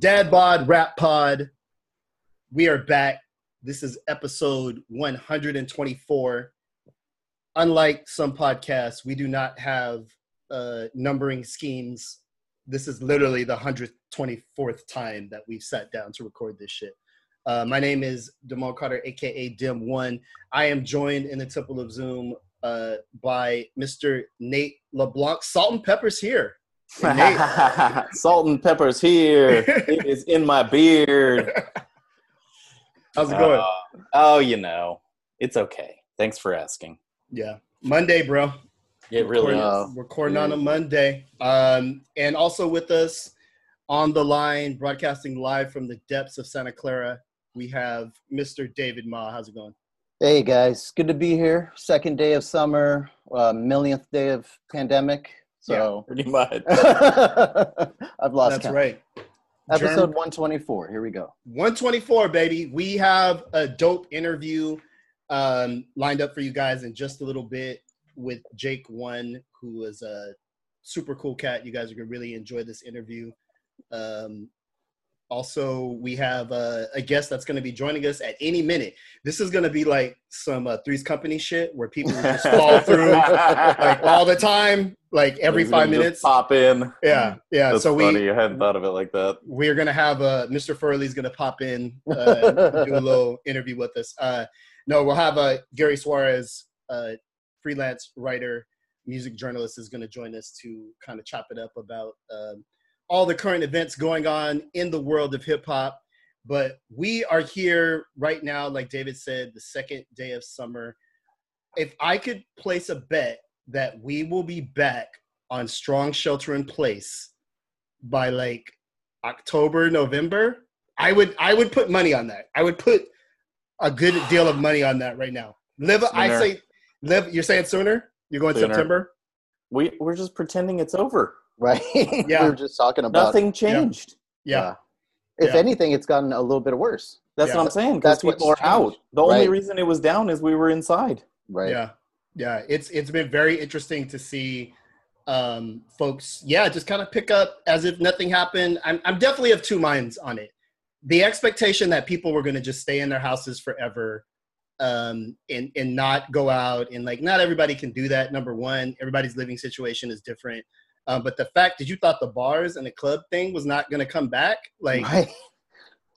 Dad Bod Rap Pod. We are back. This is episode 124. Unlike some podcasts, we do not have uh, numbering schemes. This is literally the 124th time that we've sat down to record this shit. Uh, my name is Demone Carter, aka Dem One. I am joined in the Temple of Zoom uh, by Mr. Nate LeBlanc. Salt and Pepper's here. Hey, Nate. Salt and pepper's here. it is in my beard. How's it going? Uh, oh, you know, it's okay. Thanks for asking. yeah, Monday, bro. It really Recording- is. recording on a Monday. Um, and also with us on the line, broadcasting live from the depths of Santa Clara, we have Mr. David Ma. How's it going? Hey guys, good to be here. Second day of summer, uh, millionth day of pandemic. So Pretty much. I've lost That's count. right. Episode Germ- 124. Here we go. 124, baby. We have a dope interview um, lined up for you guys in just a little bit with Jake One, who is a super cool cat. You guys are gonna really enjoy this interview. Um, also, we have uh, a guest that's gonna be joining us at any minute. This is gonna be like some uh, Three's Company shit where people just fall through like all the time, like every five minutes. Pop in. Yeah, yeah. That's so we funny. I hadn't thought of it like that. we're gonna have uh, Mr. Furley's gonna pop in, uh, do a little interview with us. Uh, no, we'll have uh, Gary Suarez, uh, freelance writer, music journalist, is gonna join us to kind of chop it up about um, all the current events going on in the world of hip hop. But we are here right now, like David said, the second day of summer. If I could place a bet that we will be back on Strong Shelter in Place by like October, November, I would I would put money on that. I would put a good deal of money on that right now. Live, I say, live. You're saying sooner? You're going Sooner. September? We we're just pretending it's over. Right? Yeah. we were just talking about Nothing changed. Yeah, If Yeah. anything, it's gotten a little bit worse. That's Yeah. what I'm saying. Because That's what's people are out. changed. The only reason it was down is we were inside. Right. yeah, yeah. It's it's been very interesting to see um, folks. Yeah, just kind of pick up as if nothing happened. I'm I'm definitely of two minds on it. The expectation that people were going to just stay in their houses forever um, and and not go out and like not everybody can do that. Number one, everybody's living situation is different. Um, but the fact that you thought the bars and the club thing was not going to come back, like Right.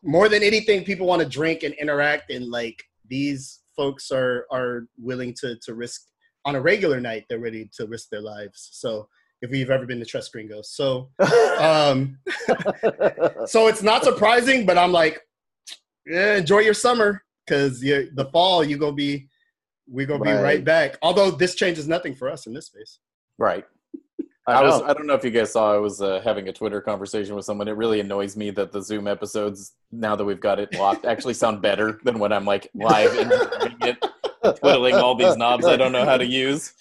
more than anything, people want to drink and interact, and like these folks are are willing to to risk on a regular night. They're ready to risk their lives. So if we've ever been to Tres Gringos, so um, so it's not surprising, but I'm like, yeah, enjoy your summer because the fall you gonna be we're gonna be right Right. back. Although this changes nothing for us in this space. Right. I I, was I don't know if you guys saw. I was uh, having a Twitter conversation with someone. It really annoys me that the Zoom episodes, now that we've got it locked, actually sound better than when I'm like live and it, twiddling all these knobs I don't know how to use.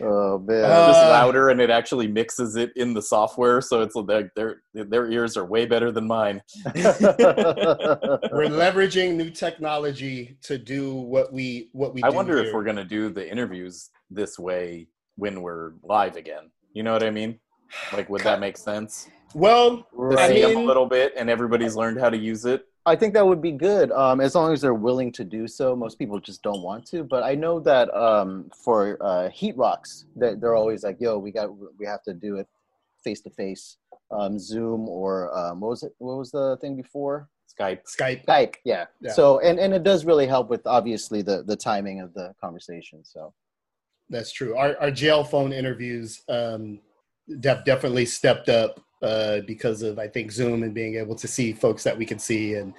oh man. Uh, Just louder, and it actually mixes it in the software, so it's like their their ears are way better than mine. We're leveraging new technology to do what we what we. I do wonder if we're gonna do the interviews this way when we're live again. You know what I mean? Like, would that make sense? Well, To I see 'em mean- a little bit, and everybody's learned how to use it. I think that would be good, um, as long as they're willing to do so. Most people just don't want to, but I know that um, for uh, Heat Rocks, that they're always like, "Yo, we got, we have to do it face to face, Zoom or um, what was it? What was the thing before? Skype. Skype. Skype." Yeah. Yeah. So, and and it does really help with obviously the the timing of the conversation. So, That's true. Our our jail phone interviews um, def- definitely stepped up uh, because of I think Zoom and being able to see folks that we can see and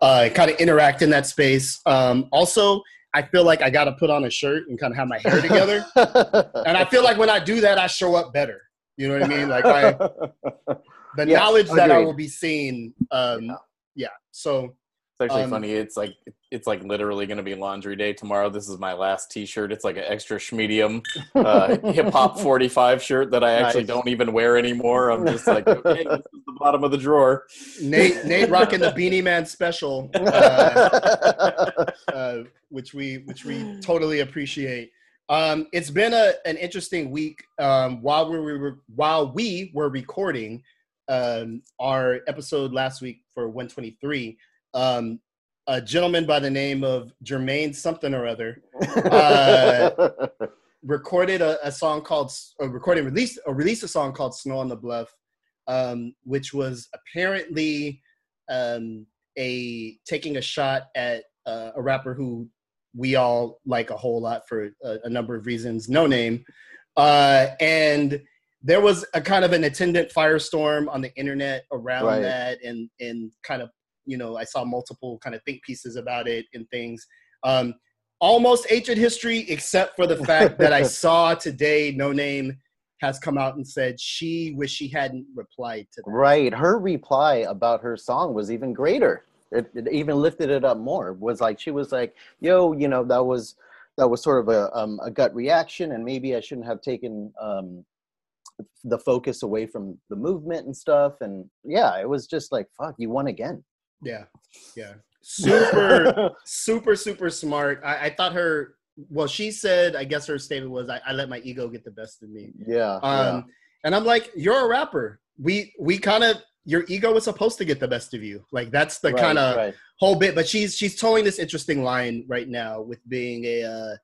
uh, kind of interact in that space. Um, also, I feel like I got to put on a shirt and kind of have my hair together, and I feel like when I do that, I show up better. You know what I mean? Like I, the Yes, knowledge that I will be seen. Um, Yeah. yeah. So actually Um, funny. It's like it's like literally going to be laundry day tomorrow. This is my last T-shirt. It's like an extra schmedium uh, hip hop forty five shirt that I actually Nice. don't even wear anymore. I'm just like, okay, this is the bottom of the drawer. Nate Nate rocking the Beanie Man special. Uh, uh, which we which we totally appreciate. Um, it's been a, an interesting week. Um, while we were while we were recording, um, our episode last week for 123, um, a gentleman by the name of Jermaine something or other uh, recorded a, a song called or recorded released or released a song called Snow on tha Bluff, um, which was apparently um, a taking a shot at uh, a rapper who we all like a whole lot for a, a number of reasons. Noname, uh, and there was a kind of an attendant firestorm on the internet around Right. that, and and kind of you know I saw multiple kind of think pieces about it and things. Um, almost ancient history, except for the fact that I saw today, Noname has come out and said she wish she hadn't replied to that. Right. Her reply about her song was even greater. It, it even lifted it up more. Was like she was like, "Yo, you know, that was that was sort of a um, a gut reaction, and maybe I shouldn't have taken um, the focus away from the movement and stuff." And yeah, it was just like, "Fuck, you won again." Yeah, yeah, super, super, super smart. I, I thought her. Well, she said, I guess her statement was, I, "I let my ego get the best of me." yeah. Um, and I'm like, you're a rapper. We we kind of your ego is supposed to get the best of you. Like that's the yeah. kind of right. whole bit. But she's she's towing this interesting line right now with being a uh,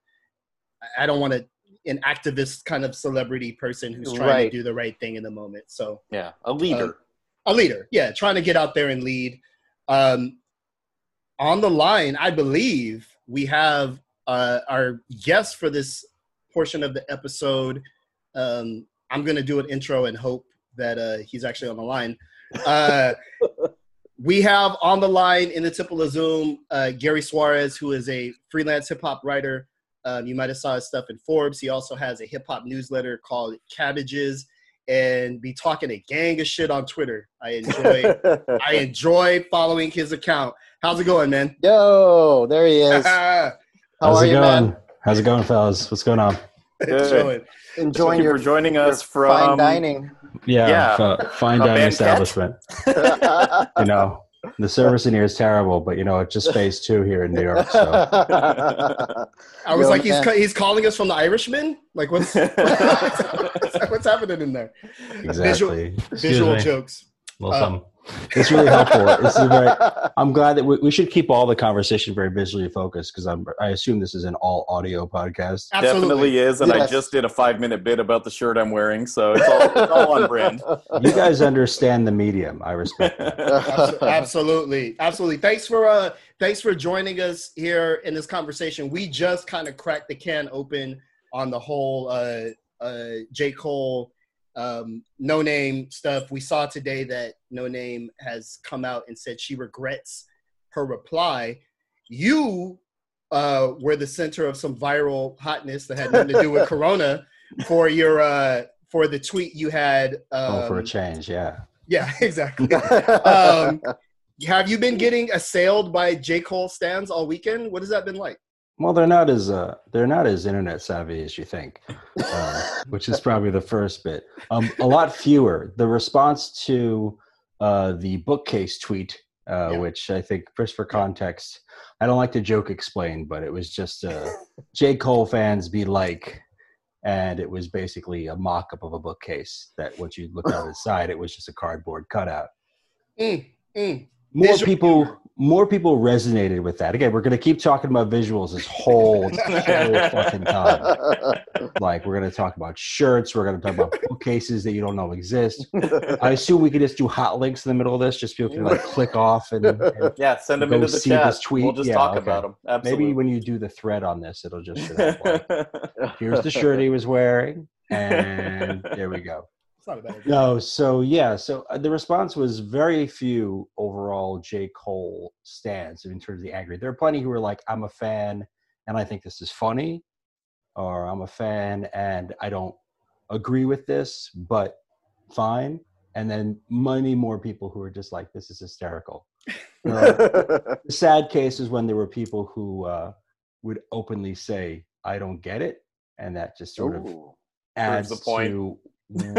I don't want to an activist kind of celebrity person who's trying Right. to do the right thing in the moment. So Yeah, a leader. a leader, yeah, trying to get out there and lead. Um, on the line, I believe we have uh, our guest for this portion of the episode. Um, I'm going to do an intro and hope that uh, he's actually on the line. Uh, we have on the line in the tip of the Zoom uh, Gary Suarez, who is a freelance hip hop writer. Um, you might have saw his stuff in Forbes. He also has a hip hop newsletter called Cabbages, and be talking a gang of shit on Twitter. I enjoy. I enjoy following his account. How's it going, man? Yo, there he is. How How's are it you, going? man? How's it going, fellas? What's going on? Good. Enjoying Thank you your for joining your us fine dining. Yeah, Yeah. f- fine A dining establishment. You know, the service in here is terrible, but you know, it's just phase two here in New York. So I was Yo, like, he's ca- he's calling us from the Irishman. Like, what's what's happening in there? exactly. Excuse Visual jokes. A little Uh, something. It's really helpful. It's a very, I'm glad that we, we should keep all the conversation very visually focused because I'm I assume this is an all audio podcast. Absolutely. Definitely is, and I just did a five minute bit about the shirt I'm wearing, so it's all, it's all on brand. You guys understand the medium. I respect that. Absolutely absolutely thanks for uh thanks for joining us here in this conversation we just kind of cracked the can open on the whole uh uh j cole um noname stuff we saw today that noname has come out and said she regrets her reply you uh were the center of some viral hotness that had nothing to do with corona for your uh for the tweet you had um, oh, for a change, yeah. yeah exactly Um, have you been getting assailed by J. Cole stands all weekend? What has that been like? Well, they're not as uh, they're not as internet savvy as you think, uh, which is probably the first bit. Um, a lot fewer. The response to uh, the bookcase tweet, uh, Yeah. which I think, just for context, I don't like to joke explain, but it was just uh, J. Cole fans be like, and it was basically a mock-up of a bookcase. That once you look out inside, it was just a cardboard cutout Mm, mm. More Visual people humor. more people resonated with that again we're going to keep talking about visuals this whole, whole fucking time like we're going to talk about shirts we're going to talk about bookcases that you don't know exist i assume we could just do hot links in the middle of this just people can like click off and, and Yeah, send them Go into the see chat. this tweet. We'll just Yeah, talk okay. about them. Absolutely. maybe when you do the thread on this it'll just show up like, here's the shirt he was wearing and there we go It's not a bad idea. No, so yeah, so uh, the response was very few overall J. Cole stands in terms of the angry. There are plenty who are like, I'm a fan and I think this is funny, or I'm a fan and I don't agree with this, but fine. And then many more people who are just like, this is hysterical. The sad case is when there were people who uh, would openly say, I don't get it. And that just sort of adds the point. to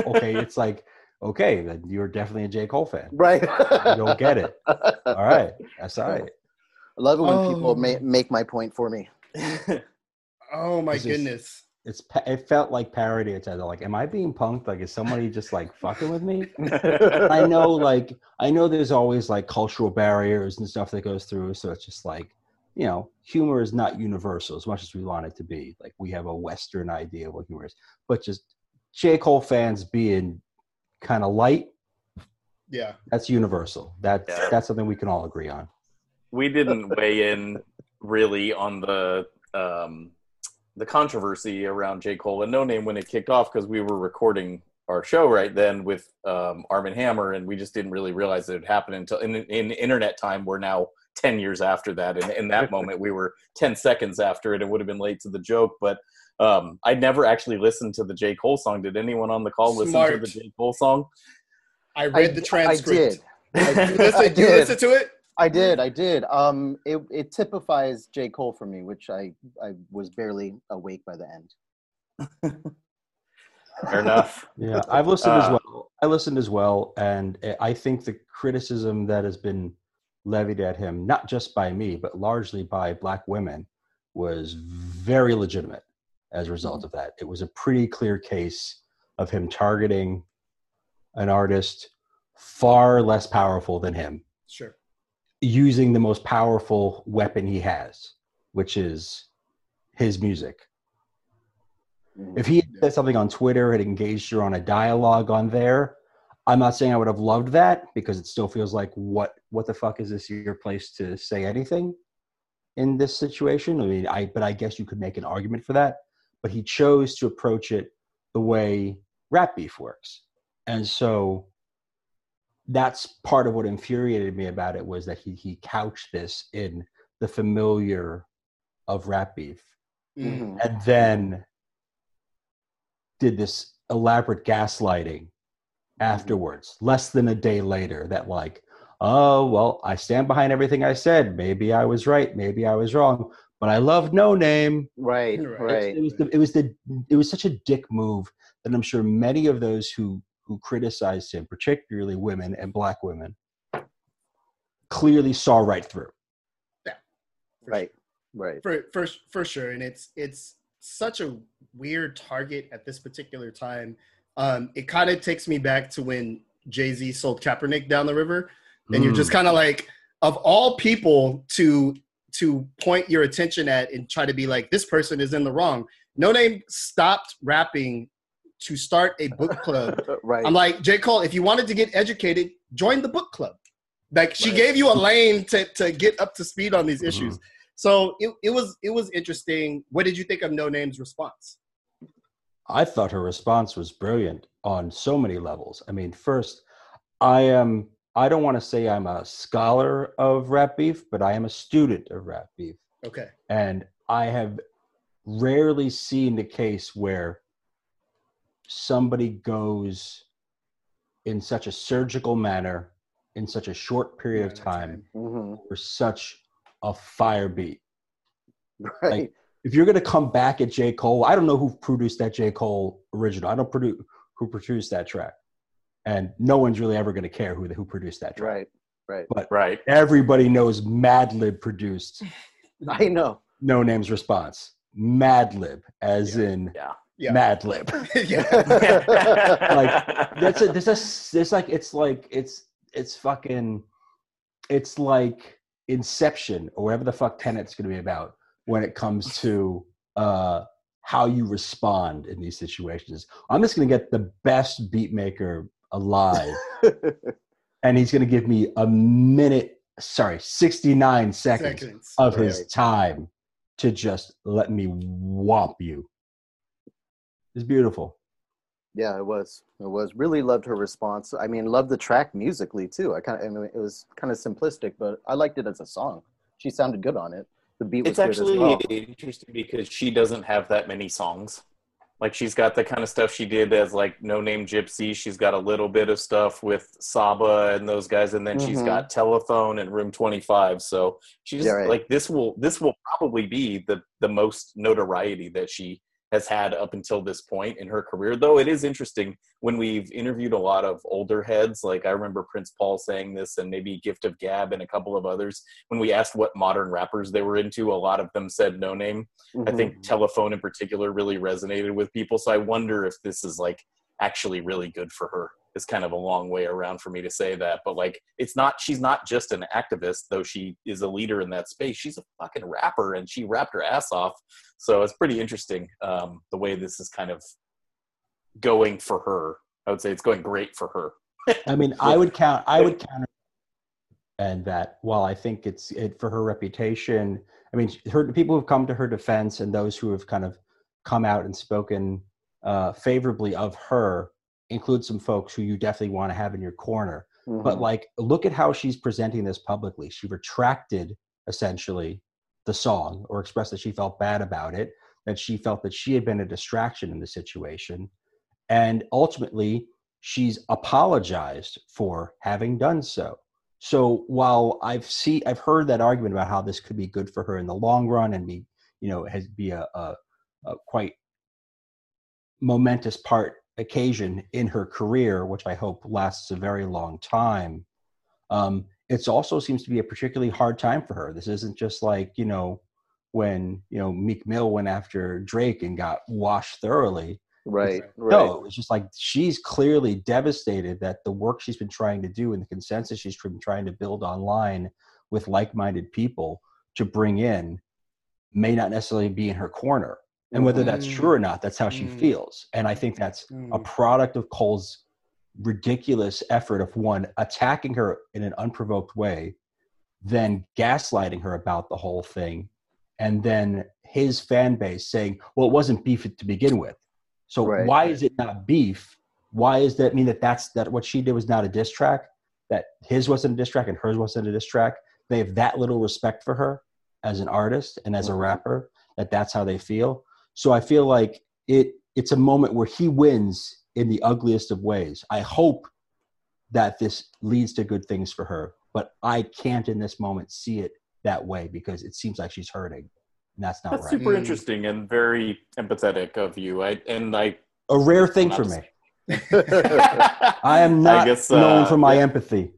okay it's like okay then you're definitely a j cole fan Right. you don't get it all right that's all right I love it when Oh. people um, ma- make my point for me. Oh my This is- goodness. it's it felt like parody. It's either like, am I being punked? Like, is somebody just like fucking with me? I know, like, I know there's always like cultural barriers and stuff that goes through. So it's just like, you know, humor is not universal as much as we want it to be. Like, we have a Western idea of what humor is, but just J. Cole fans being kind of light, Yeah. that's universal. That's Yeah. that's something we can all agree on. we didn't weigh in really on the um, the controversy around J. Cole and Noname when it kicked off because we were recording our show right then with um, Arm & Hammer, and we just didn't really realize it had happened until in, in internet time. We're now ten years after that, and in that moment, we were ten seconds after it. It would have been late to the joke, but. Um, I never actually listened to the J. Cole song. Did anyone on the call listen Smart. to the J. Cole song? I read the transcript. I did. You listen, I you listen to it? I did. I did. Um, it it typifies J Cole for me, which I I was barely awake by the end. Fair enough. Yeah, I've listened as Uh, well. I listened as well, and I think the criticism that has been levied at him, not just by me, but largely by black women, was very legitimate as a result mm-hmm. of that. It was a pretty clear case of him targeting an artist far less powerful than him, Sure. using the most powerful weapon he has, which is his music. Mm-hmm. If he had said something on Twitter, had engaged her on a dialogue on there, I'm not saying I would have loved that because it still feels like what what the fuck is this your place to say anything in this situation? I mean, I but I guess you could make an argument for that. But he chose to approach it the way rap beef works, and so that's part of what infuriated me about it was that he he couched this in the familiar of rap beef. Mm. Mhm. and then did this elaborate gaslighting afterwards less than a day later that like oh well i stand behind everything i said. Maybe i was right. Maybe i was wrong but i love noname. Right, Right. right. it was the, it was the it was such a dick move that i'm sure many of those who who criticized him particularly women and black women clearly saw right through. For Right, right. for for for sure. And it's it's such a weird target at this particular time. Um it kind of takes me back to when jay-z sold kaepernick down the river. And you're just kind of like of all people to to point your attention at and try to be like this person is in the wrong noname stopped rapping to start a book club right. I'm like, J. Cole, if you wanted to get educated, join the book club. Like she Right. gave you a lane to, to get up to speed on these mm-hmm. issues. So it, it was it was interesting. What did you think of Noname's response? I thought her response was brilliant on so many levels. I mean, first, I am I don't want to say I'm a scholar of rap beef, but I am a student of rap beef. Okay. And I have rarely seen the case where somebody goes in such a surgical manner in such a short period of time hmm for such a fire beat. Right. Like, if you're gonna come back at J. Cole, I don't know who produced that J. Cole original. I don't produce who produced that track, and no one's really ever gonna care who who produced that track. right. Right. But Right. everybody knows Madlib produced I know. Noname's response. Madlib, as in Yeah. Yeah. Madlib. yeah. like That's a, there's a there's like it's like it's it's fucking it's like Inception or whatever the fuck Tenet's gonna be about when it comes to uh how you respond in these situations. I'm just gonna get the best beat maker alive, and he's gonna give me a minute, sorry, 69 seconds, Seconds. of his time to just let me whomp you. It's beautiful. Yeah, it was. It was. Really loved her response. I mean, loved the track musically too. I kind of. I mean, it was kind of simplistic, but I liked it as a song. She sounded good on it. The beat was It's good actually as well. interesting because she doesn't have that many songs. Like she's got the kind of stuff she did as like Noname Gypsy. She's got a little bit of stuff with Saba and those guys, and then she's Mhm. got Telefone and Room Twenty Five. So she's Yeah, right. like this will this will probably be the the most notoriety that she has had up until this point in her career. Though it is interesting when we've interviewed a lot of older heads, like I remember Prince Paul saying this, and maybe Gift of Gab and a couple of others. When we asked what modern rappers they were into, a lot of them said Noname. Mm-hmm. I think Telefone in particular really resonated with people. So I wonder if this is like actually really good for her. It's kind of a long way around for me to say that, but like it's not. She's not just an activist, though she is a leader in that space. She's a fucking rapper, and she rapped her ass off. So it's pretty interesting um, the way this is kind of going for her. I would say it's going great for her. I mean, I would count. I would counter, and that while I think it's it for her reputation. I mean, her people who've come to her defense and those who have kind of come out and spoken uh, favorably of her include some folks who you definitely want to have in your corner. Mm-hmm. But like, look at how she's presenting this publicly. She retracted essentially the song or expressed that she felt bad about it, that she felt that she had been a distraction in the situation. And ultimately, she's apologized for having done so. So while I've see I've heard that argument about how this could be good for her in the long run and be, you know, has be a, a, a quite momentous part occasion in her career, which I hope lasts a very long time. Um, it also seems to be a particularly hard time for her. This isn't just like you know when you know Meek Mill went after Drake and got washed thoroughly. right, right. No, it's just like she's clearly devastated that the work she's been trying to do and the consensus she's been trying to build online with like-minded people to bring in may not necessarily be in her corner. And whether that's Mm. true or not, that's how she Mm. feels. And I think that's a Mm. product of Cole's ridiculous effort of one attacking her in an unprovoked way, then gaslighting her about the whole thing, and then his fan base saying, "Well, it wasn't beef to begin with." So Right. why is it not beef? Why does that mean that that's that what she did was not a diss track? That his wasn't a diss track and hers wasn't a diss track. They have that little respect for her as an artist and as a rapper that that's how they feel. So I feel like it it's a moment where he wins in the ugliest of ways. I hope that this leads to good things for her, but I can't in this moment see it that way because it seems like she's hurting. And that's not That's right. super interesting and very empathetic of you. I and I. A rare thing for me. I am not guess, known uh, for my yeah. empathy.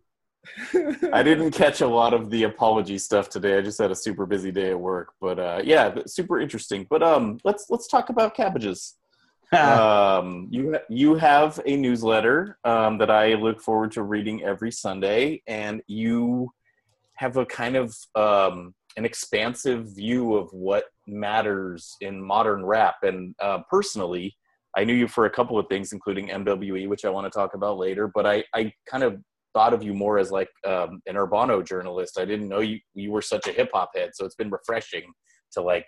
I didn't catch a lot of the apology stuff today. I just had a super busy day at work, but uh, yeah, super interesting. But um, let's let's talk about cabbages. um, you ha- you have a newsletter um, that I look forward to reading every Sunday, and you have a kind of um, an expansive view of what matters in modern rap. And uh, personally, I knew you for a couple of things, including MWE, which I want to talk about later. But I I kind of thought of you more as like um, an urbano journalist. I didn't know you you were such a hip hop head, so it's been refreshing to like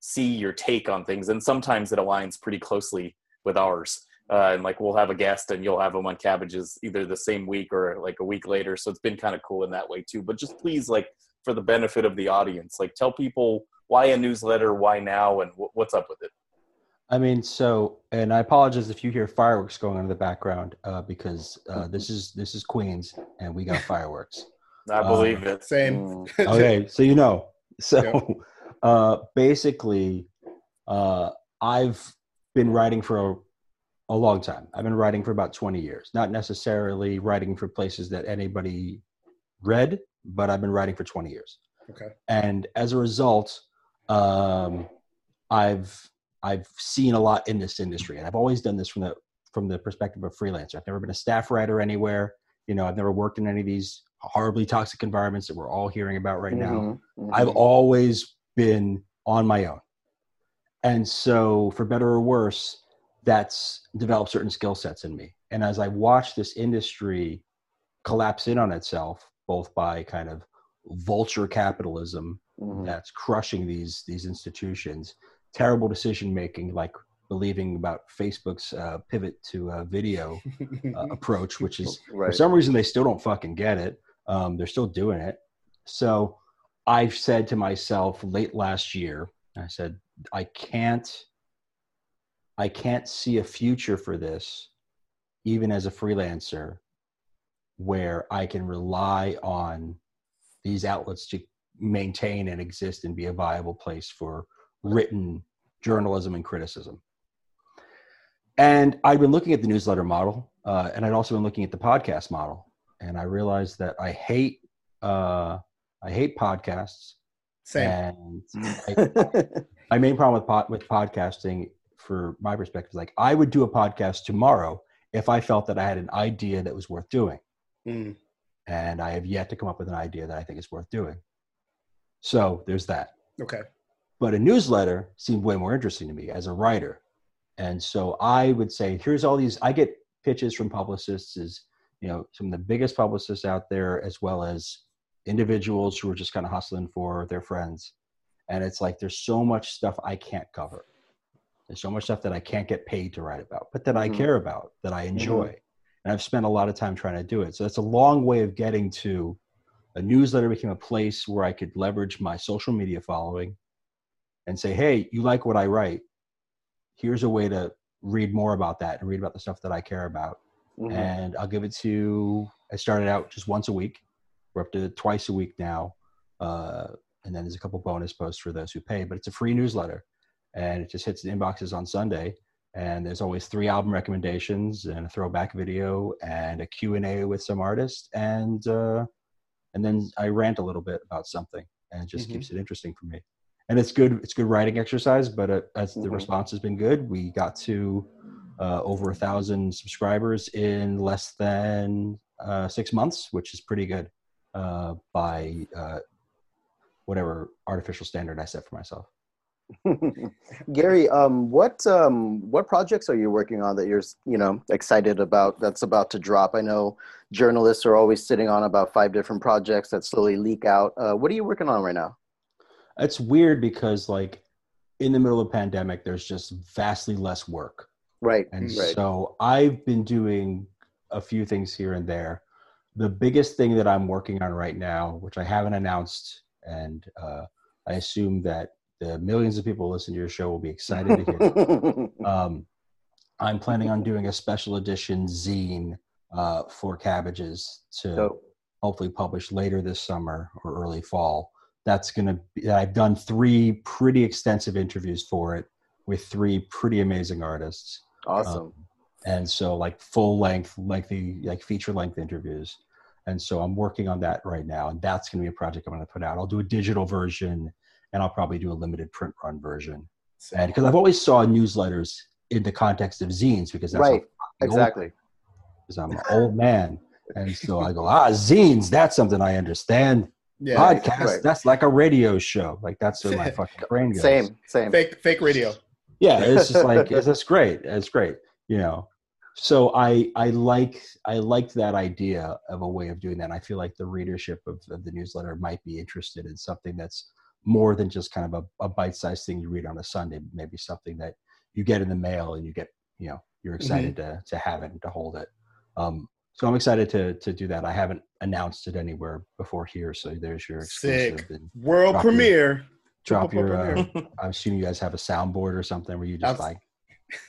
see your take on things, and sometimes it aligns pretty closely with ours. Uh, and like we'll have a guest, and you'll have them on cabbages either the same week or like a week later. So it's been kind of cool in that way too. But just please, like for the benefit of the audience, like tell people why a newsletter, why now, and wh- what's up with it. I mean, so, and I apologize if you hear fireworks going on in the background uh, because uh, this is this is Queens and we got fireworks. I believe it. Same. Mm. okay, so you know, so uh, basically, uh, I've been writing for a, a long time. I've been writing for about twenty years. Not necessarily writing for places that anybody read, but I've been writing for twenty years. Okay. and as a result um, i've i've seen a lot in this industry and i've always done this from the from the perspective of a freelancer i've never been a staff writer anywhere you know i've never worked in any of these horribly toxic environments that we're all hearing about right now Mhm, mhm. I've always been on my own. And so, for better or worse, that's developed certain skill sets in me. And as I watch this industry collapse in on itself, both by kind of vulture capitalism Mhm. that's crushing these these institutions, terrible decision making, like believing about Facebook's uh, pivot to a video uh, approach, which is for some reason they still don't fucking get it. Um, they're still doing it. So I've said to myself late last year, I said, I can't, I can't see a future for this, even as a freelancer, where I can rely on these outlets to maintain and exist and be a viable place for written journalism and criticism. And I've been looking at the newsletter model, uh, and I'd also been looking at the podcast model, and I realized that I hate uh, I hate podcasts. Same. And I, my main problem with pod, with podcasting, for my perspective, is like I would do a podcast tomorrow if I felt that I had an idea that was worth doing, Mm. and I have yet to come up with an idea that I think is worth doing. So there's that. Okay. But a newsletter seemed way more interesting to me as a writer. And so I would say, here's all these, I get pitches from publicists, is, you know, some of the biggest publicists out there, as well as individuals who are just kind of hustling for their friends. And it's like, there's so much stuff I can't cover. There's so much stuff that I can't get paid to write about, but that I Mhm. care about, that I enjoy. And I've spent a lot of time trying to do it. So that's a long way of getting to a newsletter became a place where I could leverage my social media following and say, hey, you like what I write. Here's a way to read more about that and read about the stuff that I care about. Mhm. And I'll give it to. I started out just once a week. We're up to twice a week now. Uh, and then there's a couple bonus posts for those who pay, but it's a free newsletter. And it just hits the inboxes on Sunday. And there's always three album recommendations and a throwback video and a Q&A with some artist. And, uh, and then I rant a little bit about something and it just Mhm. keeps it interesting for me. And it's good. It's good writing exercise, but uh, as the Mhm. response has been good, we got to uh, over a thousand subscribers in less than uh, six months, which is pretty good uh, by uh, whatever artificial standard I set for myself. Gary, um, what um, what projects are you working on that you're you know excited about? That's about to drop. I know journalists are always sitting on about five different projects that slowly leak out. Uh, what are you working on right now? It's weird because like in the middle of pandemic, there's just vastly less work. Right, And right. so I've been doing a few things here and there. The biggest thing that I'm working on right now, which I haven't announced, and uh, I assume that the millions of people who listen to your show will be excited to hear. um, I'm planning on doing a special edition zine uh, for Cabbages to so, hopefully publish later this summer or early fall. That's going to be, I've done three pretty extensive interviews for it with three pretty amazing artists. Awesome. um, and so like full length lengthy like feature length interviews. And so i'm working on that right now and that's going to be a project i'm going to put out. I'll do a digital version and i'll probably do a limited print run version. And because i've always saw newsletters in the context of zines because that's right, exactly. because i'm an old man. And so i go ah zines that's something i understand Yeah. podcast right. that's like a radio show like that's where my fucking brain goes Same, same. Fake fake radio. yeah it's just like it's that's great it's great you know so i i like i liked that idea of a way of doing that and i feel like the readership of, of the newsletter might be interested in something that's more than just kind of a, a bite-sized thing you read on a sunday maybe something that you get in the mail and you get you know you're excited to to have it and to hold it um so i'm excited to to do that i haven't announced it anywhere before here so there's your exclusive Sick. World Drop your- premiere. drop your uh, i'm assuming you guys have a soundboard or something where you just Abs- like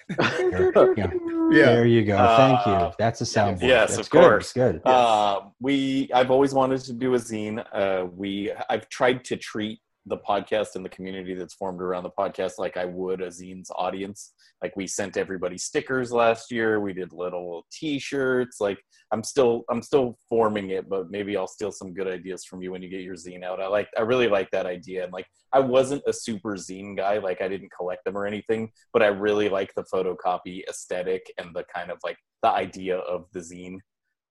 you know, Yeah. there you go. Thank Uh, you. That's a soundboard. yes, That's of good. course. That's good. Uh, we I've always wanted to do a zine. Uh, we I've tried to treat the podcast and the community that's formed around the podcast like I would a zine's audience. Like we sent everybody stickers last year. We did little T-shirts. Like I'm still I'm still forming it, but maybe I'll steal some good ideas from you when you get your zine out. I like I really like that idea. And like I wasn't a super zine guy. Like I didn't collect them or anything, but I really like the photocopy aesthetic and the kind of like the idea of the zine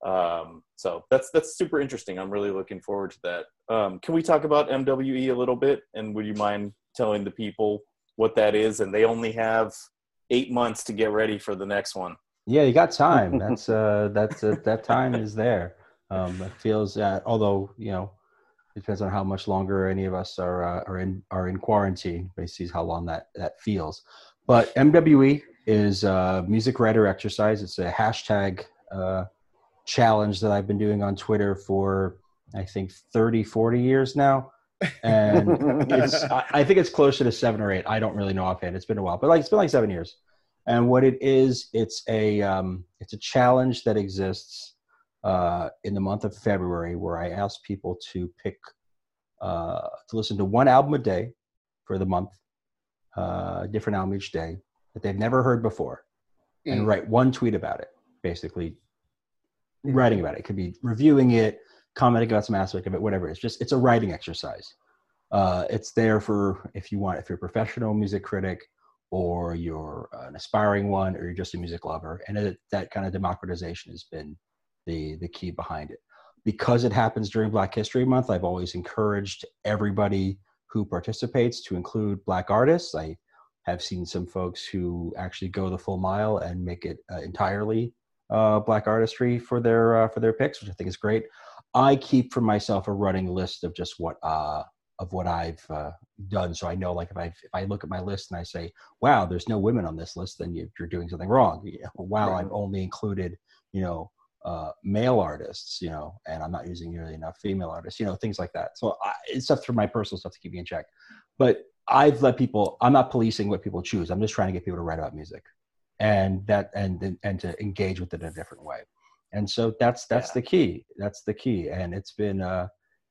um so that's that's super interesting i'm really looking forward to that um can we talk about mwe a little bit and would you mind telling the people what that is and they only have eight months to get ready for the next one Yeah, you got time. That's uh, that's uh, that time is there. Um, it feels uh, although you know, it depends on how much longer any of us are uh, are in are in quarantine. Basically, how long that that feels. But MWE is uh, music writer exercise. It's a hashtag uh, challenge that I've been doing on Twitter for I think 30, 40 years now. And it's I, I think it's closer to seven or eight. I don't really know offhand. It's been a while, but like it's been like seven years. And what it is, it's a um, it's a challenge that exists uh, in the month of February, where I ask people to pick uh, to listen to one album a day for the month, uh, different album each day that they've never heard before and Mm. write one tweet about it, basically. Writing about it. It could be reviewing it, commenting about some aspect of it, whatever. It's just it's a writing exercise. Uh, it's there for if you want, if you're a professional music critic or you're an aspiring one or you're just a music lover, and it, that kind of democratization has been the the key behind it. Because it happens during Black History Month, I've always encouraged everybody who participates to include Black artists. I have seen some folks who actually go the full mile and make it uh, entirely uh, black artistry for their uh, for their picks, which I think is great. I keep for myself a running list of just what uh, of what I've uh, done, so I know like if I if I look at my list and I say, "Wow, there's no women on this list," then you, you're doing something wrong. You know, wow, Right. I've only included you know uh, male artists, you know, and I'm not using nearly enough female artists, you know, things like that. So I, it's stuff for my personal stuff to keep me in check. But I've let people. I'm not policing what people choose. I'm just trying to get people to write about music, and that and and to engage with it in a different way. And so that's that's Yeah. the key. That's the key. And it's been uh,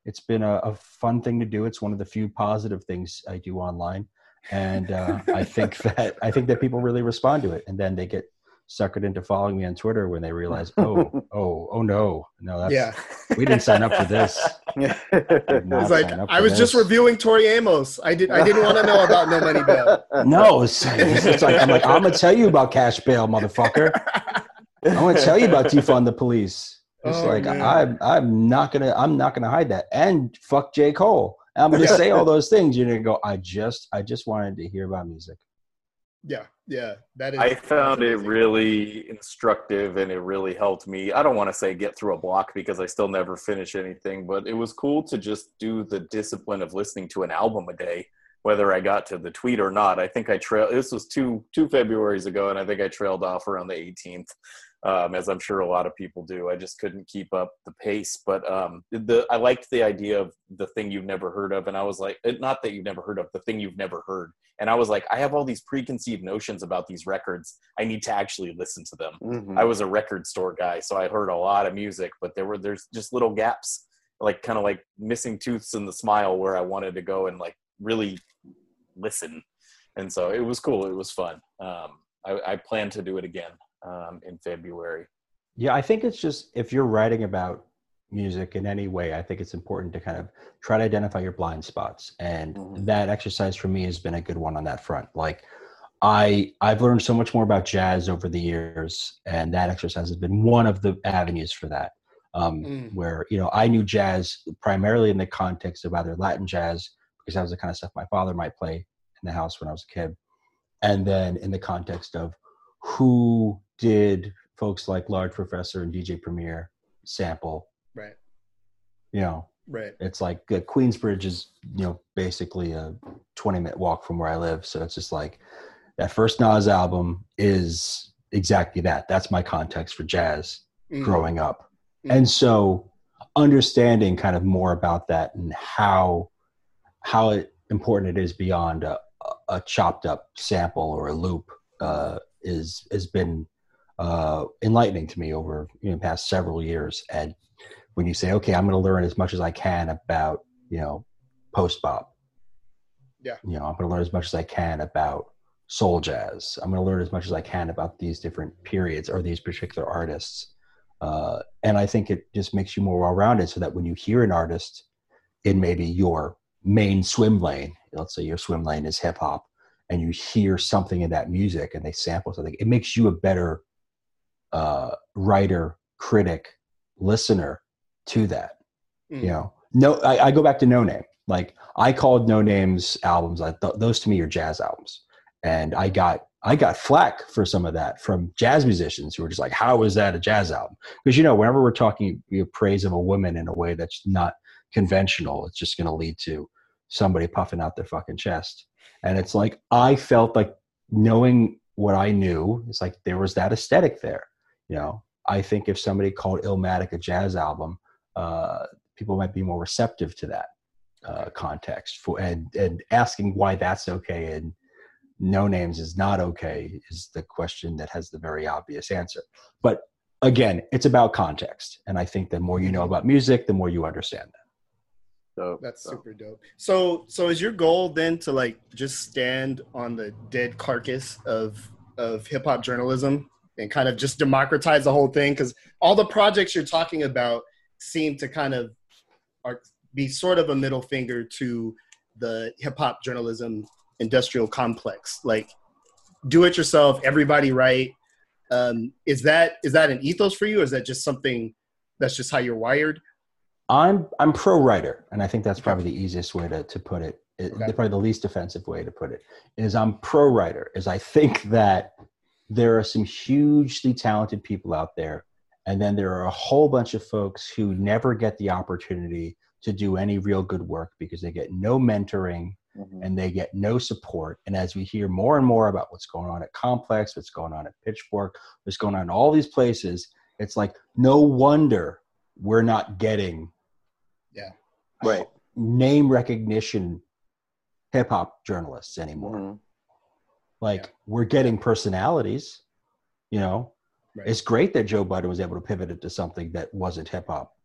it's been a, a fun thing to do. It's one of the few positive things I do online, and uh, I think that I think that people really respond to it, and then they get suckered into following me on Twitter when they realize, oh, oh, oh no, no, that's yeah. we didn't sign up for this. It's not like I was just reviewing Tori Amos. I did. I didn't want to know about No Money Bail. No, it's, it's like I'm like I'm gonna tell you about cash bail, motherfucker. I'm gonna tell you about defund the police. It's Oh, like man. I'm I'm not gonna I'm not gonna hide that. And fuck J Cole. I'm gonna say all those things. You're gonna go. I just I just wanted to hear about music. Yeah, yeah. That is. I found it really instructive and it really helped me. I don't want to say get through a block because I still never finish anything, but it was cool to just do the discipline of listening to an album a day, whether I got to the tweet or not. I think I trailed, this was two, two Februarys ago, and I think I trailed off around the 18th. Um, as I'm sure a lot of people do, I just couldn't keep up the pace. But um, the I liked the idea of the thing you've never heard of, and I was like, eh, not that you've never heard of, the thing you've never heard. And I was like, I have all these preconceived notions about these records. I need to actually listen to them. Mhm. I was a record store guy, so I heard a lot of music, but there were there's just little gaps, like kind of like missing tooths in the smile where I wanted to go and like really listen. And so it was cool. It was fun. Um, I, I plan to do it again um, in February. Yeah, I think it's just if you're writing about music in any way, I think it's important to kind of try to identify your blind spots. And Mhm. that exercise for me has been a good one on that front. Like I I've learned so much more about jazz over the years, and that exercise has been one of the avenues for that. Um, Mm. Where you know I knew jazz primarily in the context of either Latin jazz because that was the kind of stuff my father might play in the house when I was a kid, and then in the context of who did folks like Large Professor and DJ Premier sample. Right. You know, Right. it's like the Queensbridge is you know basically a 20 minute walk from where I live, so it's just like that first Nas album is exactly that. That's my context for jazz Mm. growing up, Mm. and so understanding kind of more about that and how how it, important it is beyond a, a- a chopped up sample or a loop uh, is has been uh, enlightening to me over you know, the past several years. And when you say, okay, I'm going to learn as much as I can about you know post bop, Yeah. you know, I'm going to learn as much as I can about soul jazz. I'm going to learn as much as I can about these different periods or these particular artists. Uh, and I think it just makes you more well-rounded, so that when you hear an artist in maybe your main swim lane, let's say your swim lane is hip hop, and you hear something in that music and they sample something, it makes you a better uh, writer, critic, listener to that. Mm. You know, no, I, I go back to Noname. Like I called Noname's albums, like th- those to me are jazz albums, and I got I got flack for some of that from jazz musicians who were just like, "How is that a jazz album?" Because you know, whenever we're talking praise of a woman in a way that's not conventional, it's just going to lead to somebody puffing out their fucking chest. And it's like I felt like knowing what I knew, it's like there was that aesthetic there. You know, I think if somebody called Illmatic a jazz album, uh, people might be more receptive to that uh, context for and and asking why that's okay and Noname's is not okay is the question that has the very obvious answer. But again, it's about context, and I think the more you know about music, the more you understand that. Dope. That's dope. super dope. So, so is your goal then to like just stand on the dead carcass of of hip hop journalism and kind of just democratize the whole thing? Because all the projects you're talking about seem to kind of are be sort of a middle finger to the hip hop journalism industrial complex. Like, do it yourself, everybody write. Um, is that is that an ethos for you? Or is that just something that's just how you're wired? I'm I'm pro writer, and I think that's probably the easiest way to, to put it. it Okay. Probably the least offensive way to put it is I'm pro writer. Is I think that there are some hugely talented people out there, and then there are a whole bunch of folks who never get the opportunity to do any real good work because they get no mentoring Mhm. and they get no support. And as we hear more and more about what's going on at Complex, what's going on at Pitchfork, what's going on in all these places, it's like no wonder we're not getting yeah. Right. name recognition hip hop journalists anymore. Mhm. Like Yeah. we're getting personalities, you know. Right. It's great that Joe Budden was able to pivot it to something that wasn't hip hop.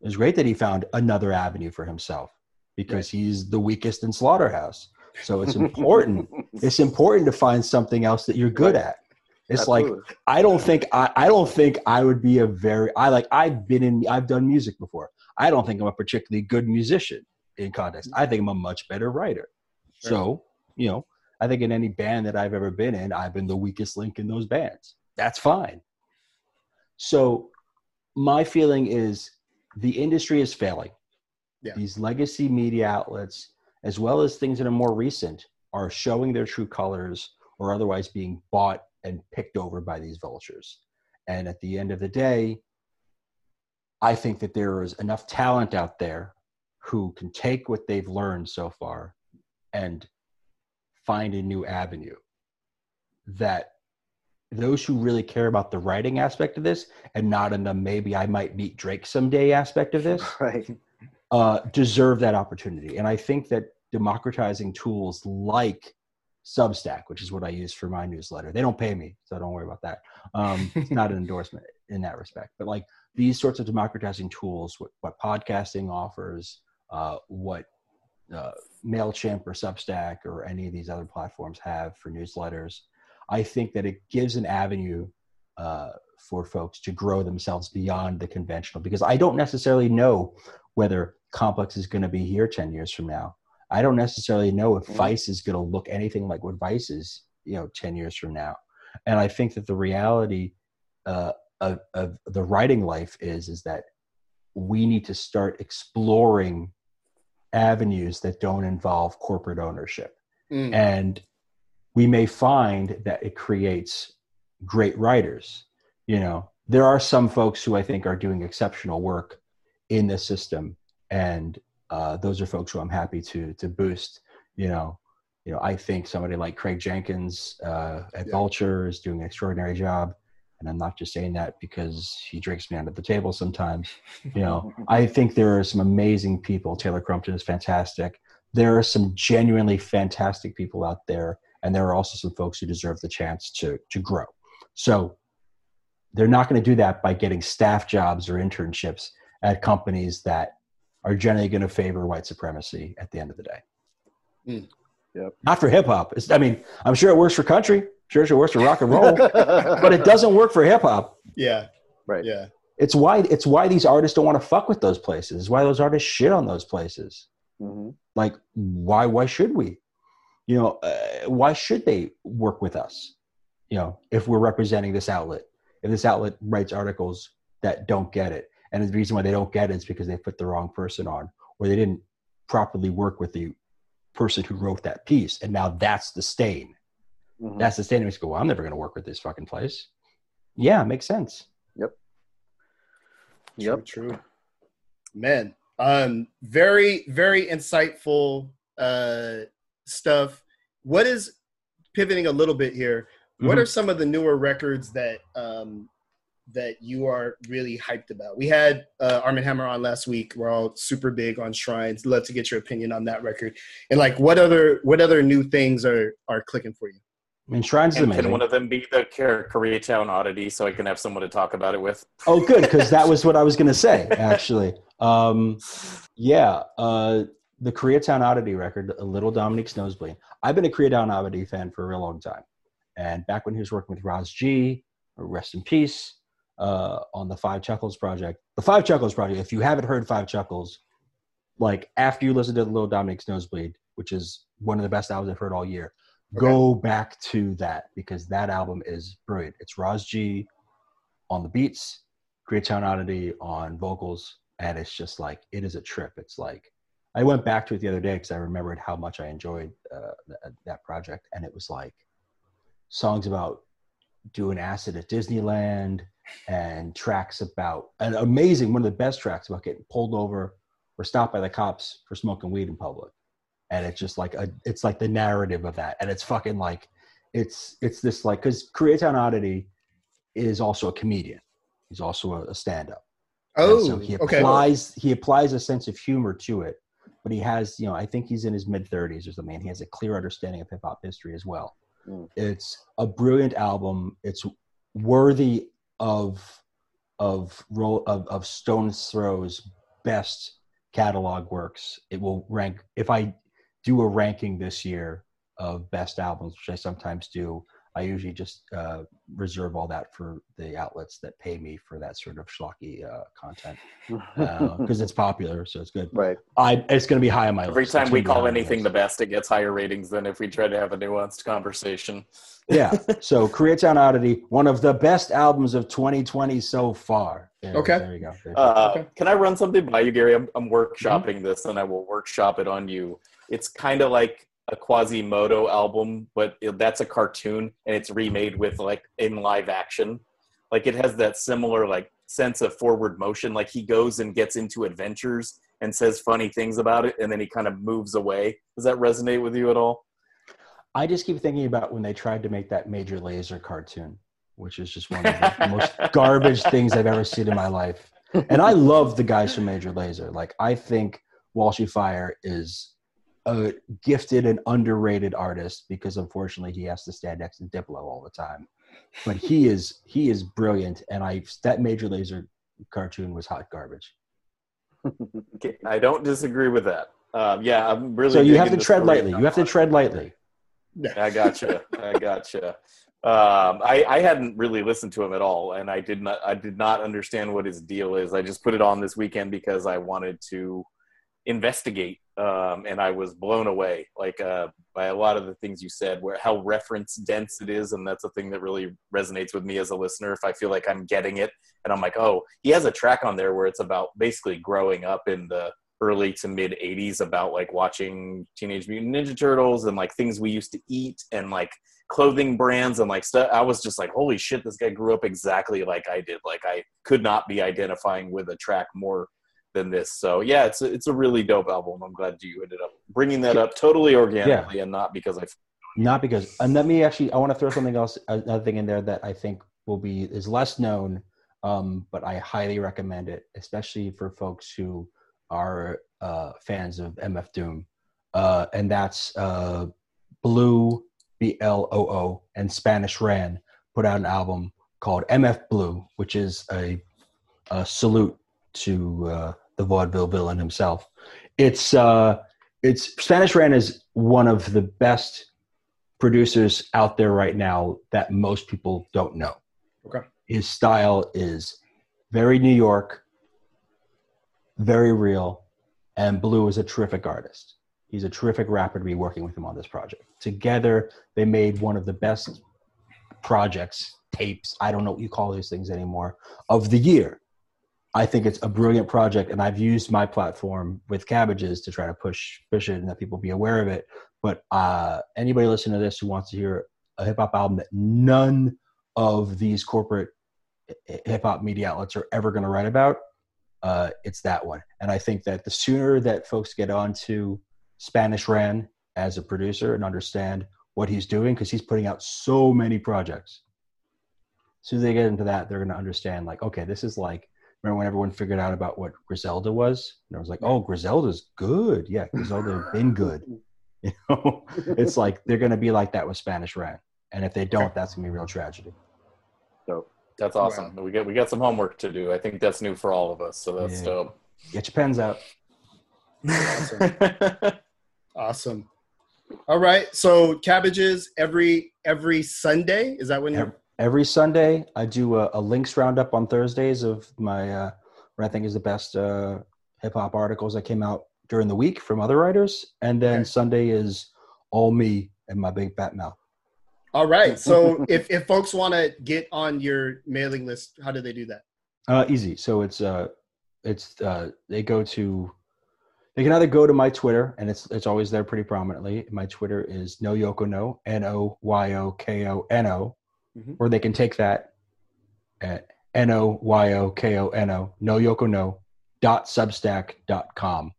It's great that he found another avenue for himself because he's the weakest in Slaughterhouse. So it's important. it's important to find something else that you're good at. It's like I don't think I, I don't think I would be a very I like I've been in I've done music before. I don't think I'm a particularly good musician in context. Mm-hmm. I think I'm a much better writer. Sure. So, you know, I think in any band that I've ever been in, I've been the weakest link in those bands. That's fine. So my feeling is the industry is failing. Yeah. These legacy media outlets, as well as things that are more recent, are showing their true colors or otherwise being bought and picked over by these vultures. And at the end of the day, I think that there is enough talent out there who can take what they've learned so far and find a new avenue that those who really care about the writing aspect of this and not in the maybe I might meet Drake someday aspect of this Right. uh, deserve that opportunity. And I think that democratizing tools like Substack, which is what I use for my newsletter, they don't pay me, so don't worry about that. Um, it's not an endorsement in that respect. But like these sorts of democratizing tools, what, what podcasting offers, uh, what uh, MailChimp or Substack or any of these other platforms have for newsletters, I think that it gives an avenue uh, for folks to grow themselves beyond the conventional because I don't necessarily know whether Complex is going to be here 10 years from now. I don't necessarily know if Mhm. Vice is going to look anything like what Vice is, you know, 10 years from now. And I think that the reality uh, of, of the writing life is, is that we need to start exploring avenues that don't involve corporate ownership Mm. and we may find that it creates great writers you know there are some folks who i think are doing exceptional work in the system and uh, those are folks who i'm happy to to boost you know you know i think somebody like craig jenkins uh, at Yeah. vulture is doing an extraordinary job and i'm not just saying that because he drinks me under the table sometimes you know. I think there are some amazing people. Taylor crumpton is fantastic. There are some genuinely fantastic people out there and there are also some folks who deserve the chance to to grow. So they're not going to do that by getting staff jobs or internships at companies that are generally going to favor white supremacy at the end of the day. Mm. Yep. not for hip-hop. I mean i'm sure it works for country sure it works for rock and roll but it doesn't work for hip-hop Yeah. Right. Yeah. it's why it's why these artists don't want to fuck with those places it's why those artists shit on those places Mhm. like why why should we you know uh, why should they work with us you know if we're representing this outlet if this outlet writes articles that don't get it and the reason why they don't get it is because they put the wrong person on or they didn't properly work with the person who wrote that piece and now that's the stain Mhm. that's the stain and we go well i'm never going to work with this fucking place yeah makes sense Yep. True, true. Man, um, very, very insightful uh, stuff. What is pivoting a little bit here? What Mhm. are some of the newer records that um, that you are really hyped about? We had uh, Armand Hammer on last week. We're all super big on Shrines. Love to get your opinion on that record. And like, what other what other new things are are clicking for you? I mean shrines is amazing can one of them be the Koreatown oddity so I can have someone to talk about it with? Oh, good, because that was what I was going to say, actually. Um, yeah, uh, the Koreatown Oddity record, a little Dominique's Nosebleed. I've been a Koreatown Oddity fan for a real long time, and back when he was working with Ras G, rest in peace, uh, on the Five Chuckles project. The Five Chuckles project. If you haven't heard Five Chuckles, like after you listen to the Little Dominique's Nosebleed, which is one of the best albums I've heard all year, Go back to that because that album is brilliant. It's Ras G on the beats, Koreatown Oddity on vocals, and it's just like it is a trip. It's like I went back to it the other day because I remembered how much I enjoyed uh, that, that project, and it was like songs about doing acid at Disneyland and tracks about an amazing one of the best tracks about getting pulled over or stopped by the cops for smoking weed in public and it's just like a it's like the narrative of that. And it's fucking like it's it's this like because koreatown oddity is also a comedian. He's also a, a stand-up. And Oh, so he okay. applies he applies a sense of humor to it but he has you know i think he's in his mid 30s or something and he has a clear understanding of hip-hop history as well. Mm. it's a brilliant album. It's worthy of of roll of, of stone's throw's best catalog works. It will rank if i do a ranking this year of best albums which i sometimes do i usually just uh, reserve all that for the outlets that pay me for that sort of schlocky uh, content because it's popular so it's good right. I, it's going to be high on my Every list. time we gonna be high call anything the best, it gets higher ratings than if we try to have a nuanced conversation. yeah. So Koreatown Oddity, one of the best albums of 2020 so far. There, Okay. There you go. There you go. Uh, Okay. Can I run something by you, Gary? I'm, I'm workshopping this, and I will workshop it on you. It's kind of like a Quasimoto album, but it, that's a cartoon, and it's remade with like in live action. Like it has that similar like sense of forward motion. Like he goes and gets into adventures and says funny things about it, and then he kind of moves away. Does that resonate with you at all? I just keep thinking about when they tried to make that Major Lazer cartoon, which is just one of the most garbage things I've ever seen in my life. And I love the guys from Major Lazer. Like I think Walshy Fire is a gifted and underrated artist because unfortunately he has to stand next to Diplo all the time. But he is he is brilliant, and I that Major Lazer cartoon was hot garbage. Okay, I don't disagree with that. Um, yeah, I'm really. So you have to tread lightly. You have to tread lightly. I gotcha. I gotcha. Um, I, I hadn't really listened to him at all, and I did not. I did not understand what his deal is. I just put it on this weekend because I wanted to investigate, um, and I was blown away, like uh, by a lot of the things you said, where how reference dense it is, and that's a thing that really resonates with me as a listener. If I feel like I'm getting it, and I'm like, oh, he has a track on there where it's about basically growing up in the early to mid 80s about like watching teenage mutant ninja turtles and like things we used to eat and like clothing brands and like stuff. I was just like holy shit this guy grew up exactly like i did. Like i could not be identifying with a track more than this. So yeah it's a, it's a really dope album. I'm glad you ended up bringing that up totally organically and not because i Not because, and let me actually, I want to throw something else, another thing in there that I think will be is less known, um, but I highly recommend it, especially for folks who are uh, fans of MF Doom, uh, and that's uh, Blue B L O O and Spanish Ran put out an album called MF Blue, which is a, a salute to uh, the vaudeville villain himself. It's uh, it's Spanish Ran is one of the best producers out there right now that most people don't know. Okay. His style is very New York, very real, and Blue is a terrific artist. He's a terrific rapper to be working with him on this project. Together, they made one of the best projects, tapes, I don't know what you call these things anymore, of the year. I think it's a brilliant project, and I've used my platform with Cabbages to try to push push it and that people be aware of it. But uh, anybody listening to this who wants to hear a hip hop album that none of these corporate hip hop media outlets are ever going to write about, uh, it's that one. And I think that the sooner that folks get onto Spanish Ran as a producer and understand what he's doing, because he's putting out so many projects. As soon as they get into that, they're going to understand, like, okay, this is like, remember when everyone figured out about what Griselda was? And I was like, oh, Griselda's good. Yeah, Griselda have been good. You know, it's like they're going to be like that with Spanish Ran. And if they don't, that's going to be a real tragedy. So that's awesome we got we got some homework to do i think that's new for all of us so that's Yeah. dope Get your pens out. Awesome. All right. So cabbages every every Sunday. Is that when? Every, every Sunday, I do a, a, links roundup on Thursdays of my uh, what I think is the best uh, hip hop articles that came out during the week from other writers, and then okay. Sunday is all me and my big fat mouth. All right. So if if folks want to get on your mailing list, how do they do that? Uh, easy. So it's uh, it's uh, they go to they can either go to my Twitter, and it's it's always there pretty prominently. My Twitter is no yoko no n o y o k o n o, mm-hmm. or they can take that at n o y o k o n o no yoko no dot substack dot com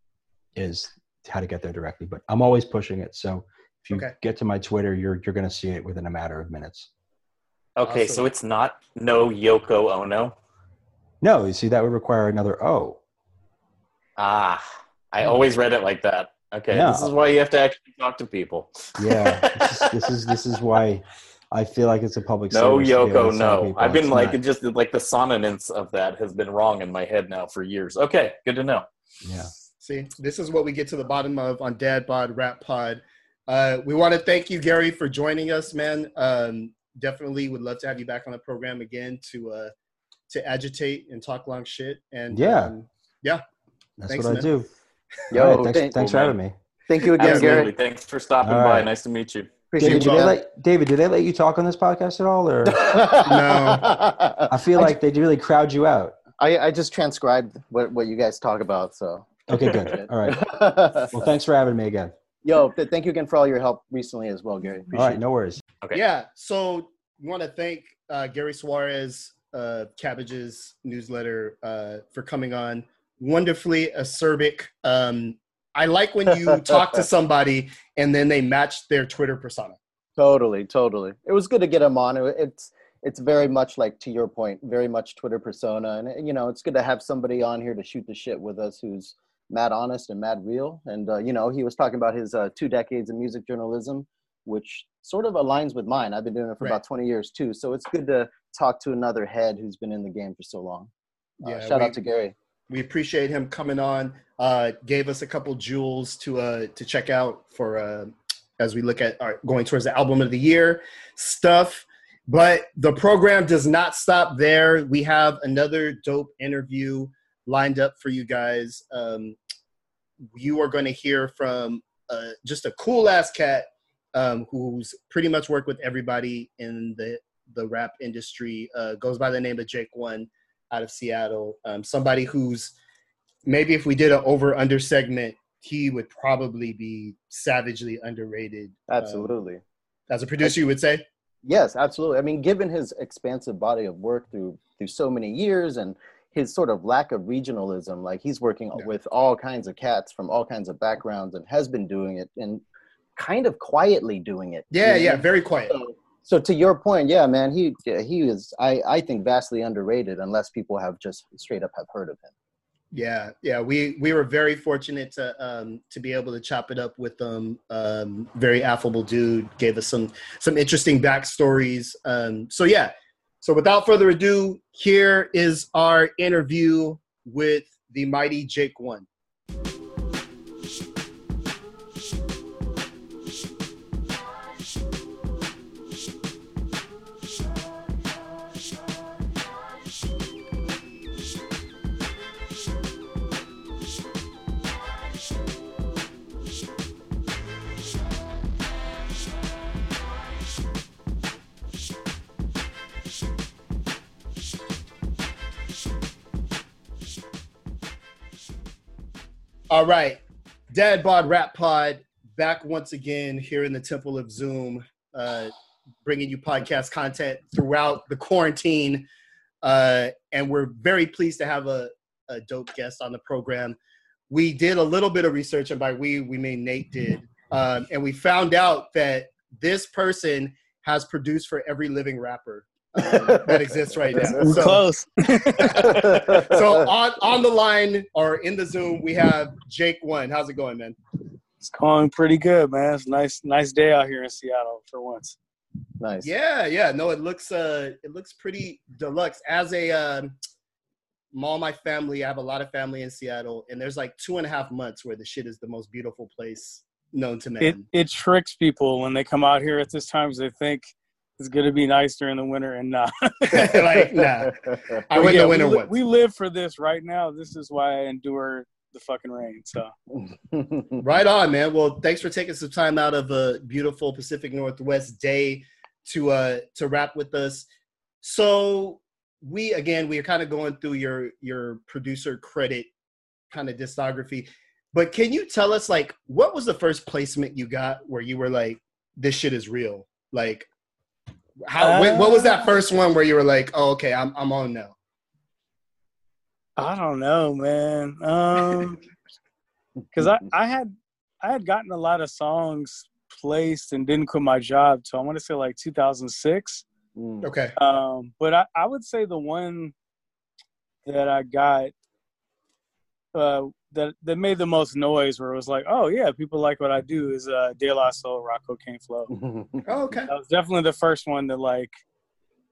is how to get there directly. But I'm always pushing it, so if you okay. get to my Twitter, you're you're going to see it within a matter of minutes. Okay, awesome. so it's not no Yoko Ono. No, you see that would require another O. Ah, I always read it like that. Okay, yeah. this is why you have to actually talk to people. Yeah, this is, this is this is why I feel like it's a public. Service. No, Yoko, no. I've been it's like not. just like the sonance of that has been wrong in my head now for years. Okay, good to know. Yeah. See, this is what we get to the bottom of on Dad Bod Rap Pod. Uh, we want to thank you, Gary, for joining us, man. Um, definitely would love to have you back on the program again to uh, to agitate and talk long shit. And yeah, um, yeah, that's thanks, what man. I do. Yo, right, thanks, thank, thanks for having me. Thank you again, Absolutely. Gary. Thanks for stopping right. by. Nice to meet you. David, did they let, David, did they let you talk on this podcast at all, or no? I feel I like just, they really crowd you out. I, I just transcribed what, what you guys talk about, so okay, good. All right. Well, thanks for having me again. Yo, thank you again for all your help recently as well, Gary. Appreciate all right, no worries. Okay. Yeah. So we want to thank uh, Gary Suarez, uh, Cabbage's newsletter, uh, for coming on. Wonderfully acerbic. Um, I like when you talk to somebody and then they match their Twitter persona. Totally, totally. It was good to get him on. It's it's very much like to your point, very much Twitter persona, and you know, it's good to have somebody on here to shoot the shit with us who's mad honest and mad real. And uh, you know, he was talking about his uh, two decades of music journalism, which sort of aligns with mine. I've been doing it for right. about 20 years too, so it's good to talk to another head who's been in the game for so long. Uh, yeah, shout we, out to Gary. We appreciate him coming on. Uh, gave us a couple jewels to uh, to check out for uh, as we look at our, going towards the album of the year stuff. But the program does not stop there. We have another dope interview lined up for you guys. Um, you are going to hear from uh, just a cool ass cat um, who's pretty much worked with everybody in the the rap industry. Uh, goes by the name of Jake One out of Seattle. Um, somebody who's maybe if we did an over under segment, he would probably be savagely underrated. Um, absolutely. Um, as a producer, you would say. Yes, absolutely. I mean, given his expansive body of work through through so many years and his sort of lack of regionalism. Like he's working yeah. with all kinds of cats from all kinds of backgrounds and has been doing it and kind of quietly doing it. Yeah, yeah, very quiet. So, so, to your point, yeah, man, he he is I I think vastly underrated unless people have just straight up have heard of him. Yeah, yeah, we we were very fortunate to um to be able to chop it up with them. Um, very affable dude, gave us some some interesting backstories. Um, so yeah, so without further ado, here is our interview with the mighty Jake One. All right. Dad Bod Rap Pod back once again here in the Temple of Zoom, uh, bringing you podcast content throughout the quarantine. Uh, and we're very pleased to have a, a dope guest on the program. We did a little bit of research, and by we, we mean Nate did. Um, and we found out that this person has produced for every living rapper um, that exists right now. We're so, close. so on on the line or in the Zoom, we have Jake One. How's it going, man? It's going pretty good, man. It's nice, nice day out here in Seattle for once. Nice. Yeah, yeah. No, it looks uh, it looks pretty deluxe. As a uh, all my family, I have a lot of family in Seattle, and there's like two and a half months where the shit is the most beautiful place known to man. It it tricks people when they come out here at this time. 'cause They think it's gonna be nice during the winter, and nah. like, nah. I went yeah, to winter we, once. we live for this right now. This is why I endure the fucking rain. So Right on, man. Well, thanks for taking some time out of a beautiful Pacific Northwest day to uh to rap with us. So we again we are kind of going through your your producer credit kind of discography. But can you tell us like what was the first placement you got where you were like, this shit is real? Like how when, what was that Uh, first one where you were like, oh okay, I'm I'm on now. I don't know, man. Um, because I I had I had gotten a lot of songs placed and didn't quit my job till I want to say like 2006. Mm. Okay. Um, but I, I would say the one that I got uh, that that made the most noise, where it was like, oh yeah, people like what I do, is uh, De La Soul, Rock Co.Kane Flow. Oh, okay. That was definitely the first one that like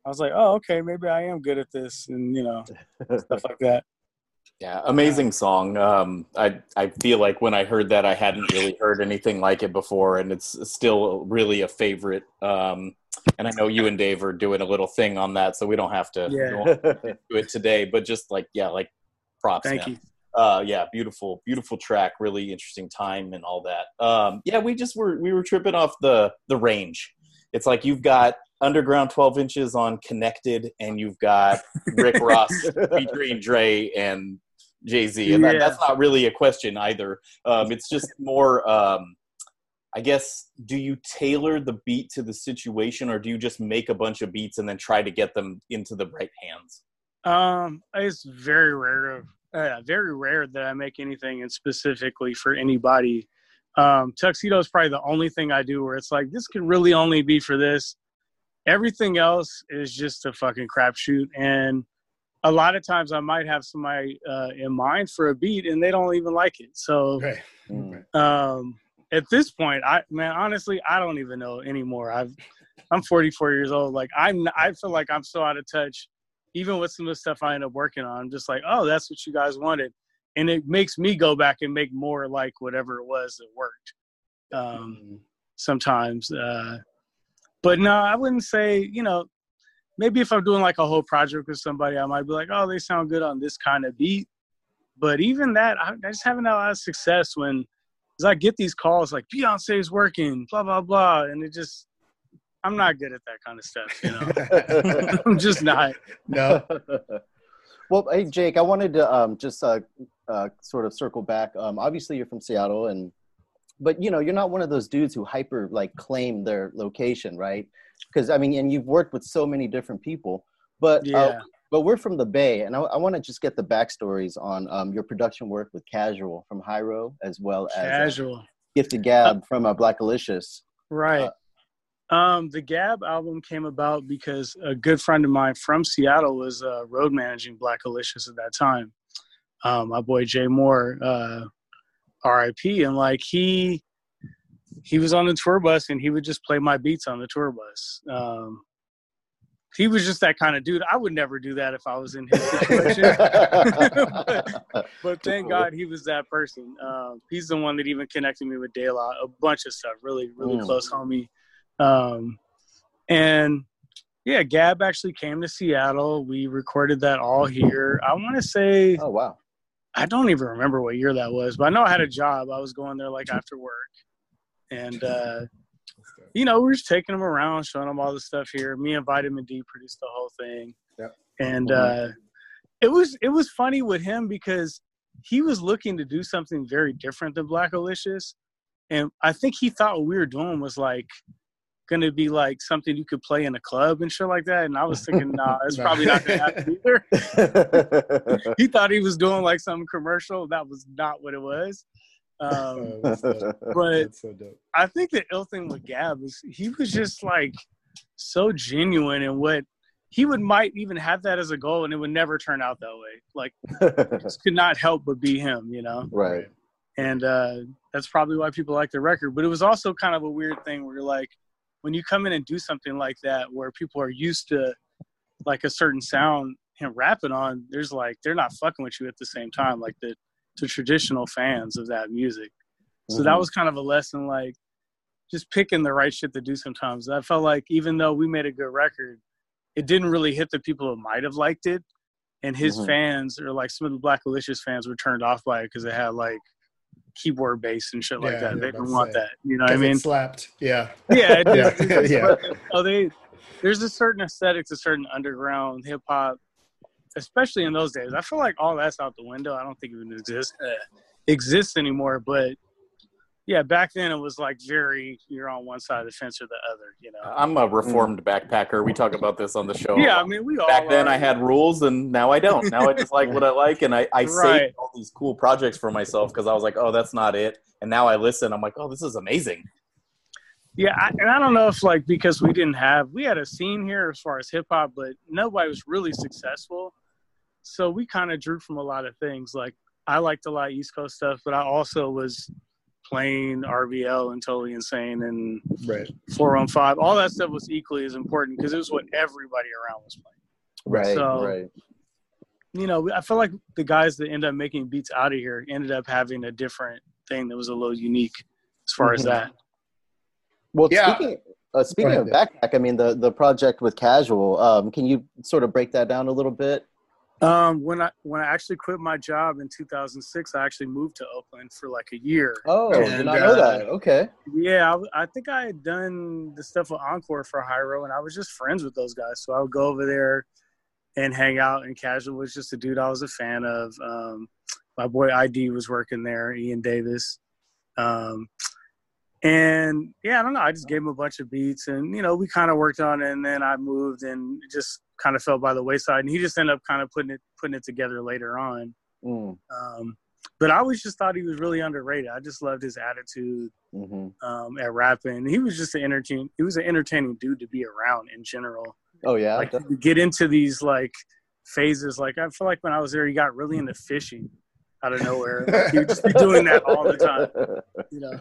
I was like, oh okay, maybe I am good at this, and you know stuff like that. Yeah, amazing song. Um, I I feel like when I heard that, I hadn't really heard anything like it before, and it's still really a favorite. Um, and I know you and Dave are doing a little thing on that, so we don't have to Yeah. go into it today. But just like yeah, like props. Thank man. you. Uh yeah beautiful beautiful track really interesting time and all that. Um yeah we just were we were tripping off the the range. It's like you've got underground 12 inches on connected and you've got rick ross featuring dre and jay-z and that, that's not really a question either. Um it's just more um I guess do you tailor the beat to the situation or do you just make a bunch of beats and then try to get them into the right hands? Um, it's very rare, uh, very rare that I make anything and specifically for anybody. Um, tuxedo is probably the only thing I do where it's like this could really only be for this. Everything else is just a fucking crapshoot, and a lot of times I might have somebody uh, in mind for a beat and they don't even like it. So Right. Mm. um, at this point, I man, honestly, I don't even know anymore. I've I'm 44 years old. Like I'm, I feel like I'm so out of touch, even with some of the stuff I end up working on. I'm just like, oh, that's what you guys wanted, and it makes me go back and make more like whatever it was that worked. Um, sometimes, uh, but no, I wouldn't say. You know, maybe if I'm doing like a whole project with somebody, I might be like, oh, they sound good on this kind of beat. But even that, I, I just haven't had a lot of success when because I get these calls like Beyonce's working, blah blah blah, and it just I'm not good at that kind of stuff. You know, I'm just not. no. well, hey Jake, I wanted to um, just uh, uh, sort of circle back. Um, obviously, you're from Seattle, and but you know, you're not one of those dudes who hyper like claim their location, right? Because I mean, and you've worked with so many different people, but Yeah, uh, but we're from the Bay, and I, I want to just get the backstories on um, your production work with Casual from Hiero, as well as uh, casual. Gift of Gab from uh, Blackalicious. Right. Um, the Gab album came about because a good friend of mine from Seattle was uh, road managing Blackalicious at that time. Um, my boy Jay Moore, uh, R.I.P. And like he he was on the tour bus and he would just play my beats on the tour bus. Um, he was just that kind of dude. I would never do that if I was in his situation. but thank God he was that person. Um, he's the one that even connected me with De La, a bunch of stuff. Really, really Mm. close homie. Um, and yeah, Gab actually came to Seattle. We recorded that all here. I want to say oh wow! I don't even remember what year that was, but I know I had a job. I was going there like after work, and uh, you know we were just taking them around, showing them all the stuff here. Me and Vitamin D produced the whole thing, Yep. and uh, it was it was funny with him because he was looking to do something very different than Blackalicious, and I think he thought what we were doing was like going to be like something you could play in a club and shit like that. And I was thinking, nah, it's Nah. probably not going to happen either he thought he was doing like some commercial. That was not what it was. Um, Oh, but so. I think the ill thing with Gab is he was just like so genuine in what he would might even have that as a goal, and it would never turn out that way. Like just could not help but be him, you know. right. And uh, that's probably why people like the record. But it was also kind of a weird thing where you're like, when you come in and do something like that, where people are used to like a certain sound, him rapping on, there's like they're not fucking with you at the same time, like the the traditional fans of that music. So that Mhm. was kind of a lesson, like just picking the right shit to do. Sometimes I felt like even though we made a good record, it didn't really hit the people who might have liked it, and his Mhm. fans or like some of the Blackalicious fans were turned off by it because it had like keyboard bass and shit like Yeah, that. yeah, They didn't want that. You know what I mean? slapped. Yeah. Yeah, Yeah. just- just- Yeah. Oh, they there's a certain aesthetic to certain underground hip hop, especially in those days. I feel like all that's out the window. I don't think it even exists uh, exists anymore. But yeah, back then it was like very you're on one side of the fence or the other. You know? I'm a reformed mm. backpacker. We talk about this on the show. yeah, I mean we all Back then. I had rules, and now I don't. Now I just like what I like, and I, I Right. saved all these cool projects for myself because I was like, oh, that's not it. And now I listen. I'm like, oh, this is amazing. Yeah, I, and I don't know if like because we didn't have we had a scene here as far as hip hop, but nobody was really successful. So we kind of drew from a lot of things. Like I liked a lot of East Coast stuff, but I also was playing RBL, and Totally Insane and Right. 415. All that stuff was equally as important because it was what everybody around was playing. Right, So- right. You know, I feel like the guys that end up making beats out of here ended up having a different thing that was a little unique as far as Mhm. that. Well, Yeah. speaking uh, speaking of backpack, I mean the the project with Casual. Um, can you sort of break that down a little bit? Um, when I when I actually quit my job in 2006, I actually moved to Oakland for like a year. Oh, did And, not know uh, that. Okay. Yeah, I, I think I had done the stuff with Encore for Hiero, and I was just friends with those guys. So I would go over there and hang out. And Casual was just a dude I was a fan of. Um, my boy ID was working there, Ian Davis. Um, and yeah, I don't know. I just gave him a bunch of beats, and you know, we kind of worked on it. And then I moved, and just kind of fell by the wayside. And he just ended up kind of putting it putting it together later on. Mm, Um, but I always just thought he was really underrated. I just loved his attitude hmm um, at rapping. He was just an entertaining. He was an entertaining dude to be around in general. Oh yeah. Like to get into these like phases. Like I feel like when I was there, he got really into fishing out of nowhere. Like, he would just be doing that all the time. You know.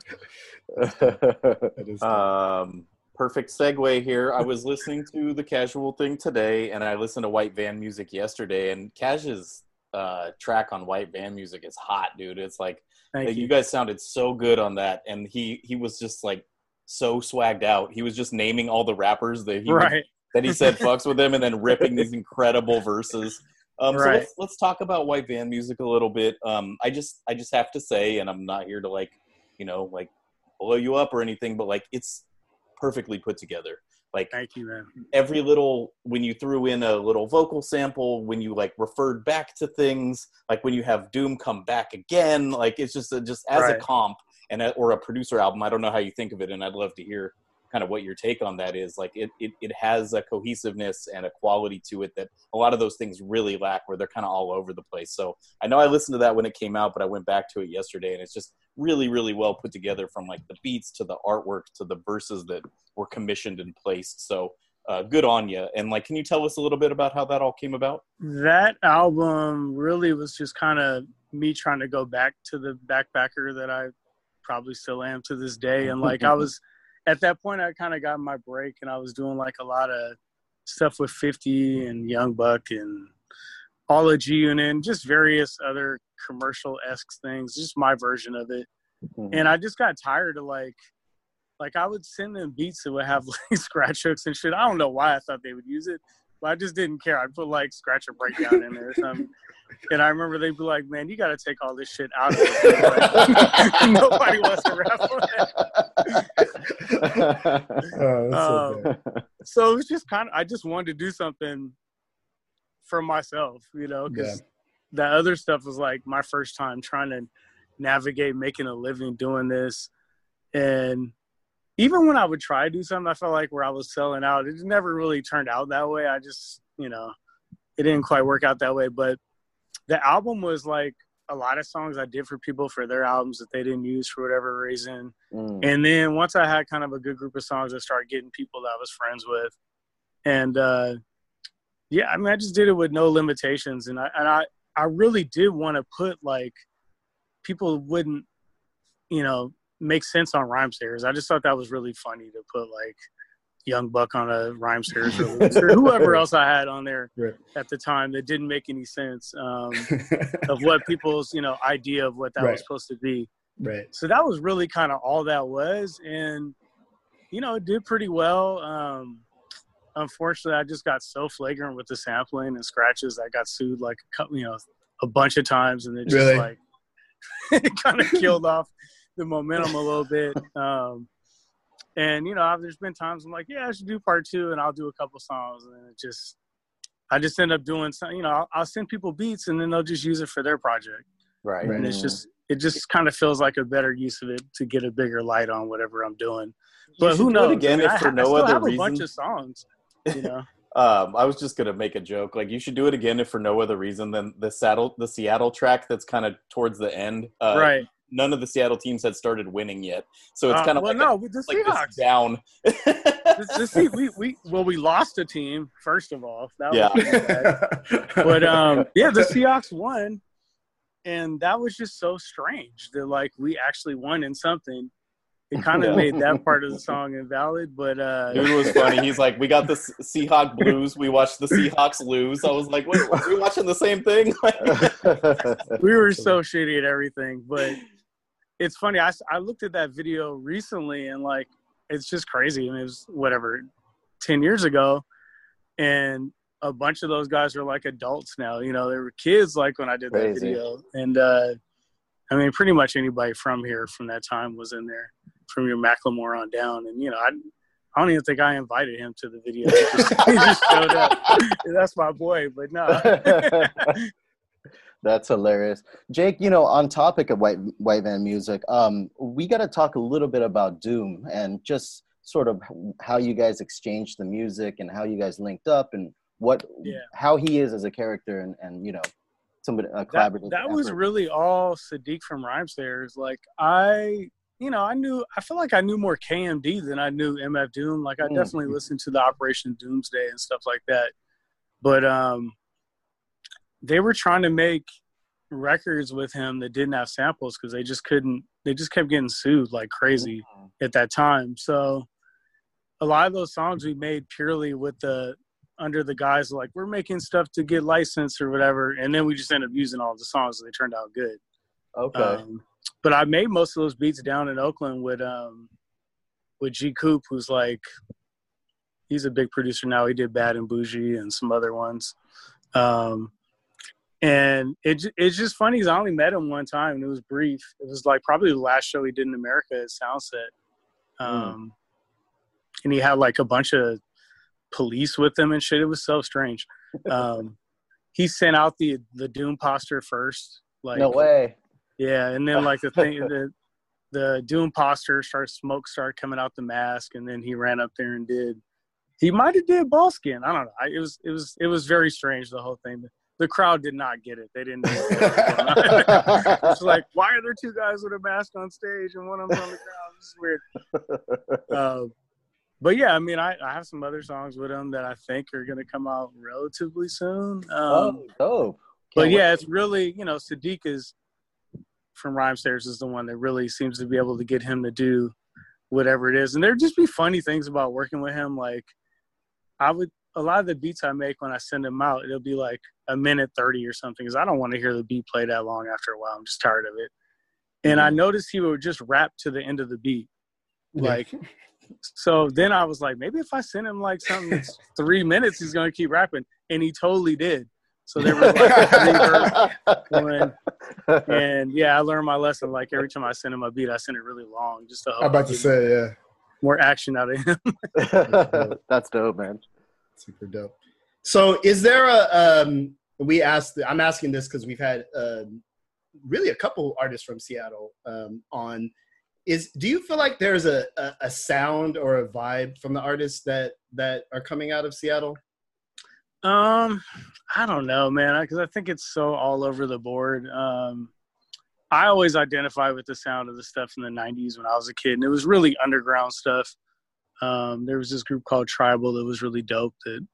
Um, perfect segue here. I was listening to the casual thing today, and I listened to White Van Music yesterday, and Cash's uh, track on White Van Music is hot, dude. It's like you. you. guys sounded so good on that, and he he was just like so swagged out. He was just naming all the rappers that he Right. that he said fucks with him, and then ripping these incredible verses. Um, So let's let's talk about White Van Music a little bit. Um, I just I just have to say, and I'm not here to like you know like blow you up or anything, but like it's perfectly put together. Like Thank you, man. every little when you threw in a little vocal sample, when you like referred back to things, like when you have Doom come back again, like it's just a, just as a comp and a, or a producer album. I don't know how you think of it, and I'd love to hear kind of what your take on that is. Like it it, it has a cohesiveness and a quality to it that a lot of those things really lack, where they're kind of all over the place. So I know I listened to that when it came out, but I went back to it yesterday, and it's just really really well put together from like the beats to the artwork to the verses that were commissioned and placed. So uh, good on you. And like, can you tell us a little bit about how that all came about? That album really was just kind of me trying to go back to the backpacker that I probably still am to this day. And like I was at that point, I kind of got my break, and I was doing like a lot of stuff with 50 and Young Buck and all of G Unit, and just various other commercial esque things. Just my version of it. Mhm. and I just got tired of like, like I would send them beats that would have like scratch hooks and shit. I don't know why I thought they would use it, but I just didn't care. I'd put like scratch or breakdown in there or something. And I remember they'd be like, "Man, you got to take all this shit out of it." Like, nobody wants to rap on that. Oh, so Um. So it was just kind of. I just wanted to do something for myself, you know, because that other stuff was like my first time trying to navigate making a living doing this, and even when I would try to do something, I felt like where I was selling out, it never really turned out that way. I just, you know, it didn't quite work out that way. But the album was like a lot of songs I did for people for their albums that they didn't use for whatever reason. Mm. And then once I had kind of a good group of songs, I started getting people that I was friends with, and uh, yeah, I mean, I just did it with no limitations, and I and I I really did want to put like people wouldn't, you know, make sense on Rhymesayers. I just thought that was really funny to put like, Young Buck on a Rhymesayers or whoever else I had on there Right. at the time that didn't make any sense um, of what people's you know idea of what that Right. was supposed to be. right. So that was really kind of all that was, and you know it did pretty well. Um, unfortunately, I just got so flagrant with the sampling and scratches. I got sued like a couple, you know a bunch of times, and it just Really? like it kind of killed off the momentum a little bit. Um, and you know, I've, there's been times I'm like, yeah, I should do part two, and I'll do a couple songs, and it just, I just end up doing some. You know, I'll, I'll send people beats, and then they'll just use it for their project, Right. Right. and it's just, it just kind of feels like a better use of it to get a bigger light on whatever I'm doing. But who knows? again I, mean, if I, for ha- I no still other have a bunch of songs. You know, Um, I was just gonna make a joke. Like you should do it again if for no other reason than the saddle, the Seattle track that's kind of towards the end. Uh, right? None of the Seattle teams had started winning yet, so it's Uh, kind of well, like, no, with the like Seahawks. down. This- see, we, we well, we lost a team first of all. That Yeah. but um yeah the seahawks won and that was just so strange that like we actually won in something it kind of Yeah. made that part of the song invalid but uh Dude was funny. He's like, "We got the Se- Seahawk Blues. We watched the Seahawks lose." I was like, "Wait, are we watching the same thing?" we were so shitty at everything but it's funny I, I looked at that video recently and like it's just crazy I mean, it was whatever 10 years ago and a bunch of those guys are like adults now you know they were kids like when i did that video and uh i mean pretty much anybody from here from that time was in there from your macklemore on down and you know i I don't even think I invited him to the video. He just, he just showed up. That's my boy, but no. That's hilarious, Jake. You know, on topic of white white van music, um, we got to talk a little bit about Doom and just sort of how you guys exchanged the music and how you guys linked up and what Yeah. how he is as a character and and you know somebody a that, collaborative. that was really all Sadiq from Rhymesayers. Like I, you know, I knew. I feel like I knew more KMD than I knew MF Doom. Like I Mm. definitely listened to the Operation Doomsday and stuff like that. But um, they were trying to make records with him that didn't have samples because they just couldn't. They just kept getting sued like crazy at that time. So a lot of those songs we made purely with the under the guise like we're making stuff to get licensed or whatever, and then we just end up using all the songs and they turned out good. okay. Um, but I made most of those beats down in Oakland with um with G Koop, who's like he's a big producer now. He did Bad and Boujee and some other ones. Um, and it it's just funny because I only met him one time and it was brief. It was like probably the last show he did in America at Soundset. Um, and he had like a bunch of police with him and shit. It was so strange. Um, he sent out the the Doom poster first. Like no way. yeah, and then like the thing, the the Doom poster started smoke started coming out the mask, and then he ran up there and did. He might have did ball skin. I don't know. I, it was it was it was very strange. The whole thing. The crowd did not get it. They didn't know. What was it's like, why are there two guys with a mask on stage and one of them's on the ground? This is weird. Uh, but yeah, I mean, I, I have some other songs with him that I think are going to come out relatively soon. Um, oh, dope. but Can't yeah, wait. it's really you know Sadiq is from Rhymesayers is the one that really seems to be able to get him to do whatever it is, and there'd just be funny things about working with him. Like I would a lot of the beats I make when I send them out, it'll be like a minute thirty or something, because I don't want to hear the beat play that long after a while. I'm just tired of it. And I mm-hmm. noticed he would just rap to the end of the beat, like. So then I was like, maybe if I send him like something that's three minutes, he's gonna keep rapping, and he totally did. So there was like a three verse one, and yeah, I learned my lesson. Like every time I send him a beat, I send it really long, just to I'm about to say, yeah, more action out of him. That's dope, man. Super dope. So, is there a? Um, we asked. I'm asking this because we've had um, really a couple artists from Seattle um, on. Is do you feel like there's a, a a sound or a vibe from the artists that that are coming out of Seattle? Um, I don't know, man, because I think it's so all over the board. Um, I always identify with the sound of the stuff in the '90s when I was a kid, and it was really underground stuff. Um, there was this group called Tribal that was really dope. That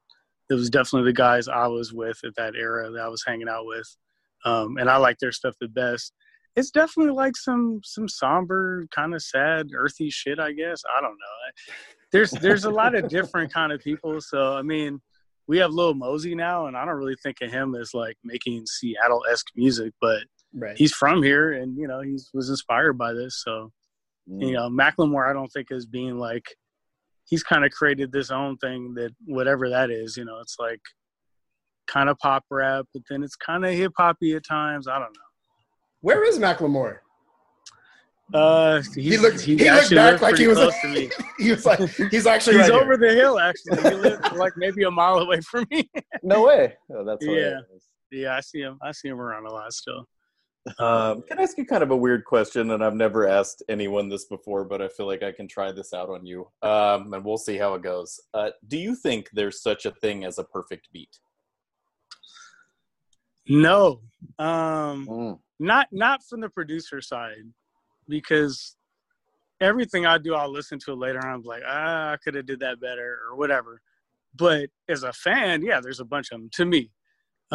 it was definitely the guys I was with at that era that I was hanging out with, um, and I like their stuff the best. It's definitely like some some somber, kind of sad, earthy shit. I guess I don't know. there's there's a lot of different kind of people. So I mean, we have Lil Mosey now, and I don't really think of him as like making Seattle esque music, but Right. he's from here, and you know he was inspired by this. So you know, Macklemore, I don't think is being like he's kind of created this own thing that whatever that is, you know, it's like kind of pop rap, but then it's kind of hip hoppy at times. I don't know. Where is Macklemore? Uh, he's, looked- he, he looked back like he was- close to me. he was like, he's actually He's right over here. the hill. Actually, he lives like maybe a mile away from me. No way. Oh, that's Yeah. yeah, I see him. I see him around a lot still. Um, can I ask you kind of a weird question? And I've never asked anyone this before, but I feel like I can try this out on you. Um, and we'll see how it goes. Uh, do you think there's such a thing as a perfect beat? No, um, Mm. not not from the producer side, because everything I do, I'll listen to it later and I'm like, ah, I could have did that better or whatever. But as a fan, yeah, there's a bunch of them to me.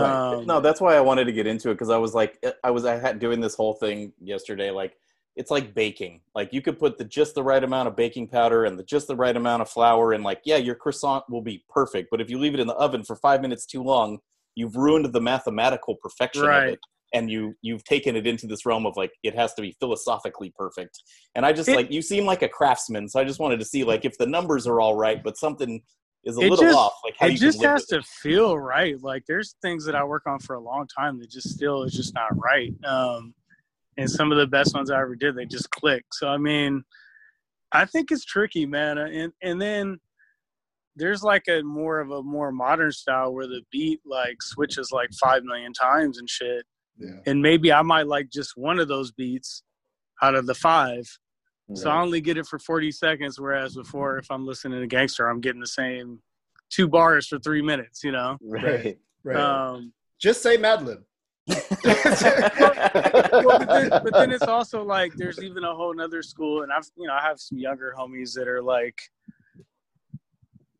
Right. Um, no, that's why I wanted to get into it because I was like, eh, I was I had doing this whole thing yesterday. Like, it's like baking. Like, you could put the just the right amount of baking powder and the just the right amount of flour, and like, yeah, your croissant will be perfect. But if you leave it in the oven for five minutes too long, you've ruined the mathematical perfection Right. of it, and you you've taken it into this realm of like it has to be philosophically perfect. And I just It- like you seem like a craftsman, so I just wanted to see like if the numbers are all right, but something is a It little just- off. Like how it you just has with to feel right. Like there's things that I work on for a long time that just still is just not right. Um, and some of the best ones I ever did, they just click. So I mean, I think it's tricky, man. And and then there's like a more of a more modern style where the beat like switches like five million times and shit. Yeah. And maybe I might like just one of those beats out of the five. So I only get it for 40 seconds, whereas before, if I'm listening to Gang Starr, I'm getting the same two bars for three minutes, you know? Right. Right. Um, Just say Madlib. well, but, then, but then it's also like there's even a whole nother school, and I've, you know, I have some younger homies that are like,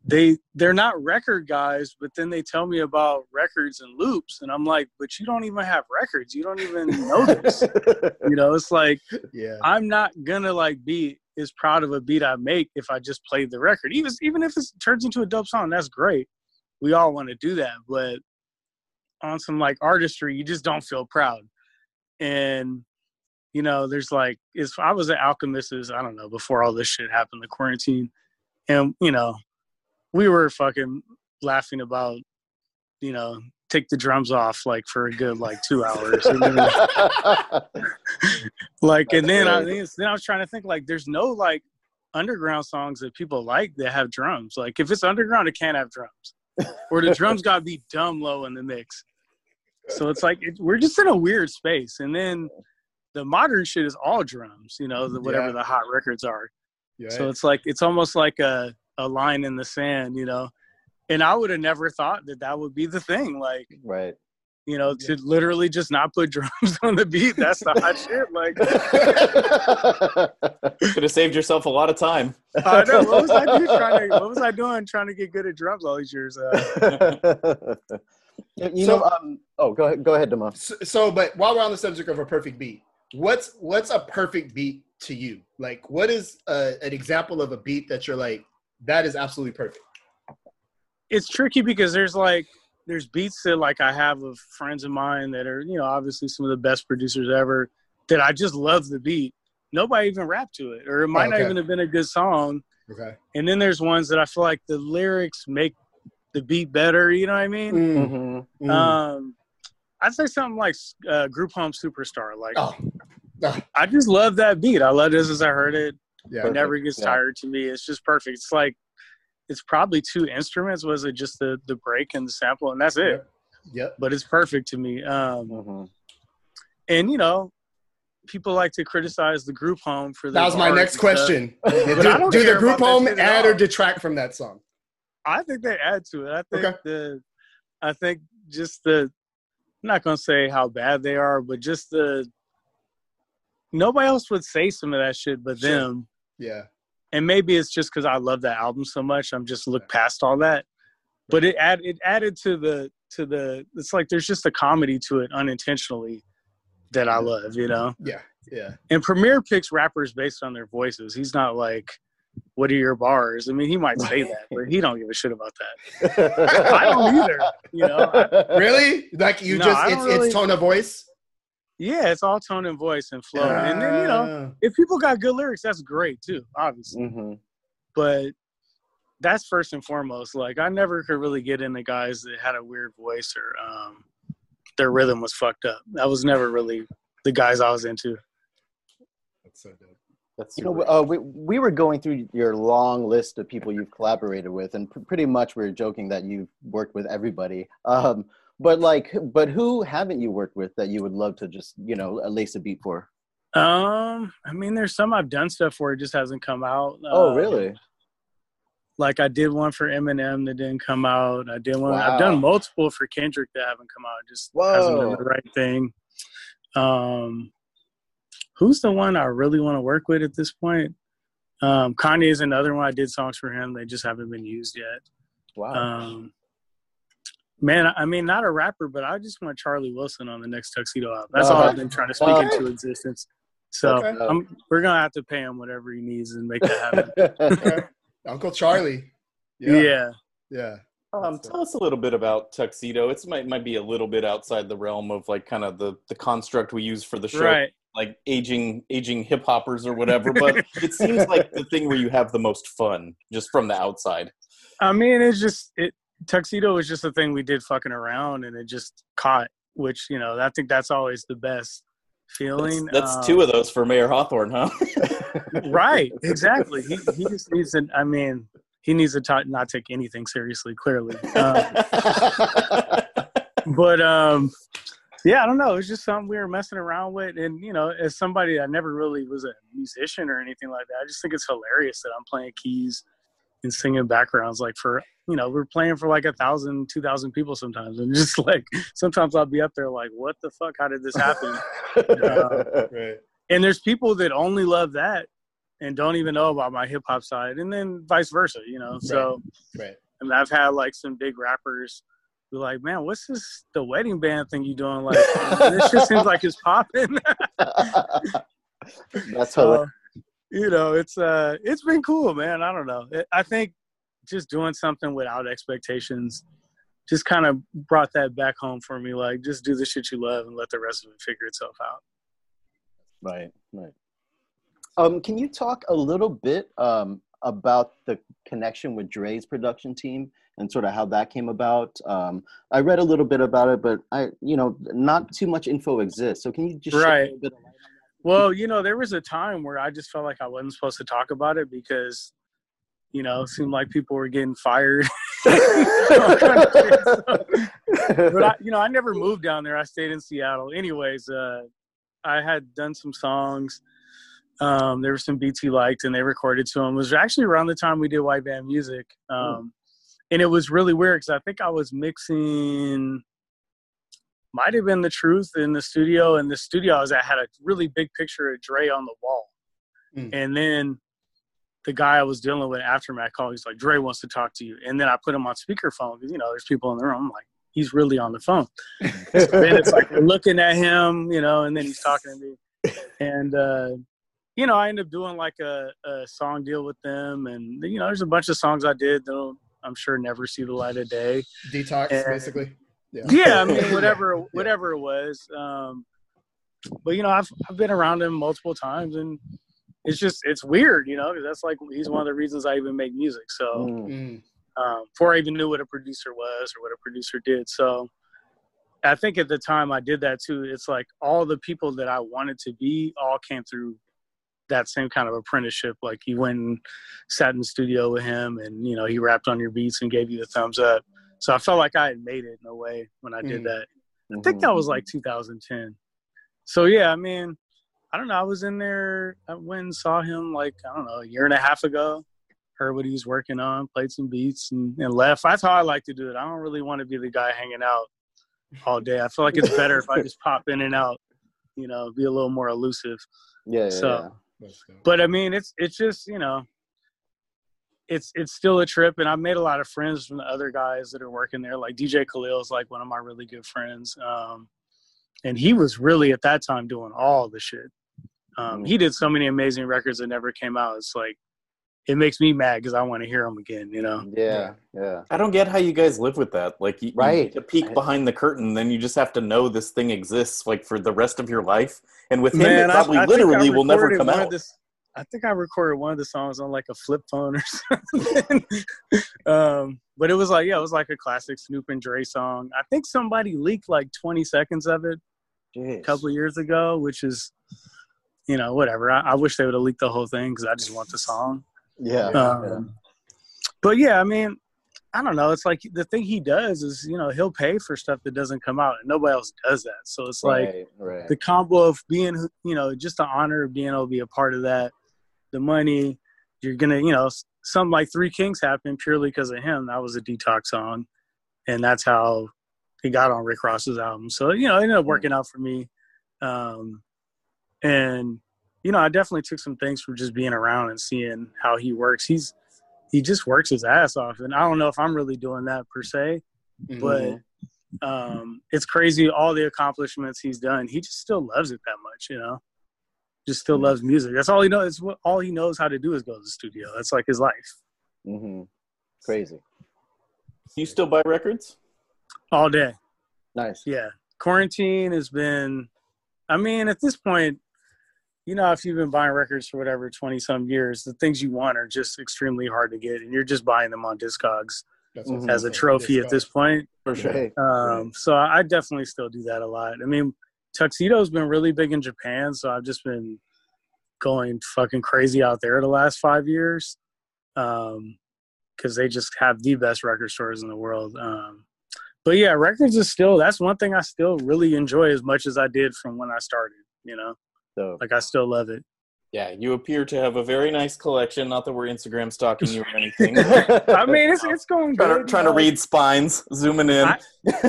they they're not record guys, but then they tell me about records and loops, and I'm like, but you don't even have records, you don't even know this, you know? It's like Yeah. I'm not gonna like be as proud of a beat I make if I just played the record. Even even if it turns into a dope song, that's great. We all want to do that, but on some like artistry, you just don't feel proud. And you know, there's like, if I was at Alchemist's, I don't know, before all this shit happened, the quarantine, and you know, we were fucking laughing about, you know, take the drums off like for a good like two hours. And then- like and then I, then I was trying to think like there's no like underground songs that people like that have drums like if it's underground it can't have drums or the drums gotta be dumb low in the mix so it's like it, we're just in a weird space and then the modern shit is all drums you know the, whatever Yeah. the hot records are Yeah. so it's like it's almost like a, a line in the sand you know and i would have never thought that that would be the thing like right. you know to literally just not put drums on the beat that's the hot shit like Could have saved yourself a lot of time. I know. What was I doing trying to? What was I doing trying to get good at drums all these years? Uh, you you So- know, um, oh, go ahead, go ahead, Demo. so, so, but while we're on the subject of a perfect beat, what's what's a perfect beat to you? Like, what is uh, an example of a beat that you're like, that is absolutely perfect? it's tricky because there's like there's beats that like I have of friends of mine that are you know obviously some of the best producers ever that I just love the beat. Nobody even rapped to it, or it might not okay. even have been a good song. Okay. And then there's ones that I feel like the lyrics make the beat better. You know what I mean? Mm-hmm. Mm. Um, I'd say something like uh, Group Home Superstar. Like oh, I just love that beat. I love this as I heard it. Yeah. It never gets Yeah. tired to me. It's just perfect. It's like it's probably two instruments. Was it just the the break and the sample, and that's it? Yep. But it's perfect to me. Um, Mm-hmm. and you know, people like to criticize the group home for That was my next question. I do don't the group home add or detract from that song? I think they add to it. I think Okay. the, I think just the, I'm not gonna say how bad they are, but just the. Nobody else would say some of that shit but Sure. them. Yeah. and maybe it's just because I love that album so much. I'm just look past all that. But it add it added to the to the. It's like there's just a comedy to it unintentionally that I love, you know. Yeah. Yeah. And Premier picks rappers based on their voices. He's not like what are your bars? I mean, he might say that, but he don't give a shit about that. I don't either. You know, I- Really? Like you No, just it's really- it's tone of voice. Yeah, it's all tone and voice and flow. and then you know, if people got good lyrics, that's great too, obviously. hmm But that's first and foremost. Like I never could really get into guys that had a weird voice or um, their rhythm was fucked up. That was never really the guys I was into. That's so dope. That's You know, uh, we, we were going through your long list of people you've collaborated with, and pr- pretty much we are joking that you've worked with everybody. Um, but like, but who haven't you worked with that you would love to just, you know, lace a beat for? Um, I mean, there's some I've done stuff where it just hasn't come out. Oh, Um, really? Like I did one for Eminem that didn't come out. I did one. Wow. I've done multiple for Kendrick that haven't come out. It Just hasn't been the right thing. Um, who's the one I really want to work with at this point? Um, Kanye is another one. I did songs for him. They just haven't been used yet. Wow. Um, man, I mean, not a rapper, but I just want Charlie Wilson on the next Tuxedo album. That's all Uh, I've been trying to speak uh, into existence. So Okay. I'm, we're gonna have to pay him whatever he needs and make that happen. Okay. Uncle Charlie. yeah. Yeah. Um, tell us a little bit about Tuxedo. It's might might be a little bit outside the realm of like kind of the the construct we use for the show, right. like aging aging hip hoppers or whatever. But it seems like the thing where you have the most fun, just from the outside. I mean, it's just it. Tuxedo was just a thing we did fucking around, and it just caught. Which you know, I think that's always the best feeling. that's Um, two of those for Mayer Hawthorne, huh? right exactly he, he just needs to i mean he needs to ta- not take anything seriously clearly um, but um yeah i don't know it's just something we were messing around with and you know as somebody that never really was a musician or anything like that i just think it's hilarious that i'm playing keys and singing backgrounds like for you know we're playing for like a thousand two thousand people sometimes and just like sometimes i'll be up there like what the fuck how did this happen Right. and there's people that only love that and don't even know about my hip hop side, and then vice versa, you know. So, Right. I mean, I've had like some big rappers be like, "Man, what's this the wedding band thing you doing? Like, this just seems like it's popping." That's hilarious. so, you know, it's uh, it's been cool, man. I don't know. I think just doing something without expectations just kind of brought that back home for me. Like, just do the shit you love and let the rest of it figure itself out. Right, right. Um, can you talk a little bit um, about the connection with Dre's production team and sort of how that came about? Um, I read a little bit about it, but I, you know, not too much info exists. So can you just shed a Right. Little bit of light on Well, you know, there was a time where I just felt like I wasn't supposed to talk about it because, you know, it seemed like people were getting fired. All kind of shit. So- that? but I, you know, I never moved down there. I stayed in Seattle. Anyways, uh, I had done some songs. Um, there were some beats he liked, and they recorded to him. It was actually around the time we did White Van Music, um, and it was really weird because I think I was mixing. Might have been the truth in the studio, and the studio I was at had a really big picture of Dre on the wall, Mm. and then the guy I was dealing with aftermath called. He's like, "Dre wants to talk to you," and then I put him on speakerphone because you know there's people in the room. I'm like, he's really on the phone. then it's like we're looking at him, you know, and then he's talking to me. And uh, you know, I ended up doing like a, a song deal with them, and you know, there's a bunch of songs I did that'll I'm sure never see the light of day. Detox, And- basically. Yeah, I mean, whatever, whatever it was. Um, but you know, I've I've been around him multiple times, and it's just it's weird, you know, 'cause that's like he's one of the reasons I even make music. So Mm. Mm. um, before I even knew what a producer was or what a producer did. So I think at the time I did that too. It's like all the people that I wanted to be all came through that same kind of apprenticeship. Like you went and sat in the studio with him and, you know, he rapped on your beats and gave you the thumbs up. So I felt like I had made it in a way when I did Mhm. that. I Mm-hmm. think that was like 2010. So yeah, I mean, I don't know. I was in there. I went and saw him like I don't know a year and a half ago. Heard what he was working on, played some beats, and, and left. That's how I like to do it. I don't really want to be the guy hanging out all day. I feel like it's better if I just pop in and out. You know, be a little more elusive. Yeah, yeah, So- Let's. But I mean, it's it's just you know, it's it's still a trip, and I've made a lot of friends from the other guys that are working there. Like DJ Khalil is like one of my really good friends, um, and he was really at that time doing all the shit. Um, he did so many amazing records that never came out. It's like it makes me mad because I want to hear him again. You know. Yeah, yeah. I don't get how you guys live with that. Like, you, Right. you get to peek behind the curtain, then you just have to know this thing exists, like for the rest of your life. And with him, it probably I I literally will never come out. this- I think I recorded one of the songs on like a flip phone or something. um, but it was like, yeah, it was like a classic Snoop and Dre song. I think somebody leaked like 20 seconds of it a couple of years ago, which is, you know, whatever. I, I wish they would have leaked the whole thing because I just want the song. Yeah. Um, But yeah, I mean, I don't know. It's like the thing he does is, you know, he'll pay for stuff that doesn't come out, and nobody else does that. So it's like right, right. the combo of being, you know, just the honor of being able to be a part of that, the money, you're gonna, you know, something like Three Kings happened purely because of him. That was a detox song, and that's how he got on Rick Ross's album. So you know, it ended up working out for me. Um, and you know, I definitely took some things from just being around and seeing how he works. He's he just works his ass off, and I don't know if I'm really doing that per se, Mhm. but um, it's crazy all the accomplishments he's done. He just still loves it that much, you know. Just still loves music. That's all he knows. It's what all he knows how to do is go to the studio. That's like his life hmm Crazy. you still buy records? all day. Nice. Yeah, quarantine has been. I mean, at this point, you know, if you've been buying records for whatever twenty some years, the things you want are just extremely hard to get, and you're just buying them on Discogs That's what Mhm. I'm as a saying. trophy at this point. For sure. Right. Um, so I definitely still do that a lot. I mean, tuxedo's been really big in Japan, so I've just been going fucking crazy out there the last five years, because they just have the best record stores in the world. Um, but yeah, records is still that's one thing I still really enjoy as much as I did from when I started. You know, So like I still love it. Yeah, you appear to have a very nice collection. Not that we're Instagram stalking you or anything. I mean, it's it's going trying good. to, trying to read spines, zooming in. I-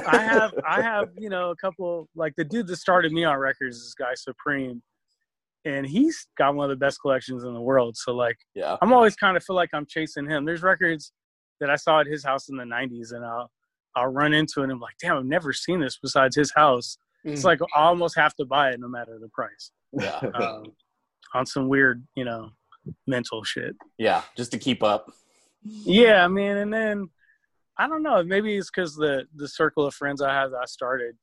I have I have you know a couple like the dude that started me on records is this guy Supreme, and he's got one of the best collections in the world. So like yeah. I'm always kind of feel like I'm chasing him. There's records that I saw at his house in the '90s, and I'll I'll run into it and I'm like, damn, I've never seen this besides his house. It's Mhm. like I almost have to buy it no matter the price. Yeah. Um, on some weird you know mental shit. Yeah. Just to keep up. Yeah, I mean, and then I don't know. Maybe it's because the the circle of friends I have that I started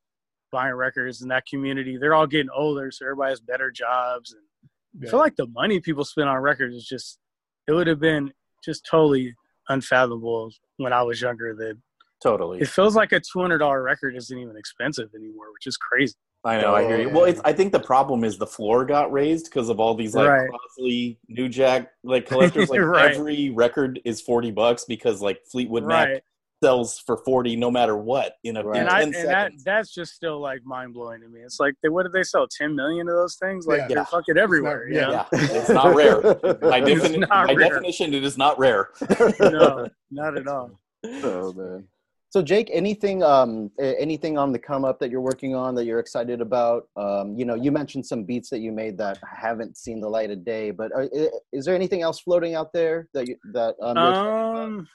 buying records in that community. They're all getting older, so everybody has better jobs. And I feel like the money people spend on records is just it would have been just totally unfathomable when I was younger. That Totally. it feels like a two hundred dollar record isn't even expensive anymore, which is crazy. I know. I hear you. Well, it's, I think the problem is the floor got raised because of all these like Right. Crosley, New Jack, like collectors. Like Right. every record is forty bucks because like Fleetwood Mac sells for forty no matter what. You know, Right. in And, I, ten and that that's just still like mind blowing to me. It's like they, what did they sell? Ten million of those things? Like Yeah. they're Yeah. fucking everywhere. you yeah. know? yeah, it's not rare. By, It's defini- not by rare. definition, it is not rare. no, not at all. oh man. So Jake, anything um anything on the come up that you're working on that you're excited about? Um, you know, you mentioned some beats that you made that haven't seen the light of day, but are, is there anything else floating out there that you that um, Um,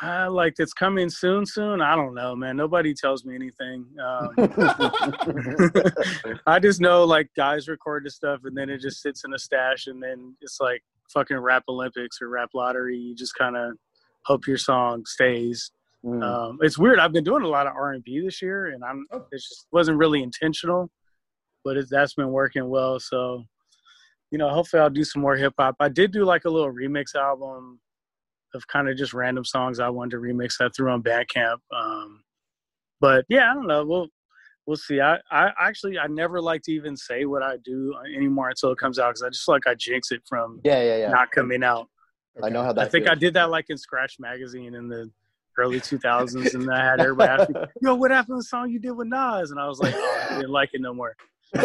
I like it's coming soon. Soon, I don't know, man. Nobody tells me anything. Um. I just know like guys record this stuff, and then it just sits in a stash, and then it's like fucking rap Olympics or rap lottery. You just kind of hope your song stays. Mm. Um, it's weird. I've been doing a lot of R and B this year, and I'm Oh. it just wasn't really intentional, but it, that's been working well. So, you know, hopefully I'll do some more hip hop. I did do like a little remix album of kind of just random songs I wanted to remix. I threw on Bandcamp. Um, but yeah, I don't know. We'll we'll see. I, I actually I never like to even say what I do anymore until it comes out because I just like I jinx it from yeah, yeah, yeah. not coming out. I know how that. I think I did that like in Scratch Magazine in the early 2000s, and I had everybody ask me, "Yo, what happened to the song you did with Nas?" And I was like, oh, "I didn't like it no more." A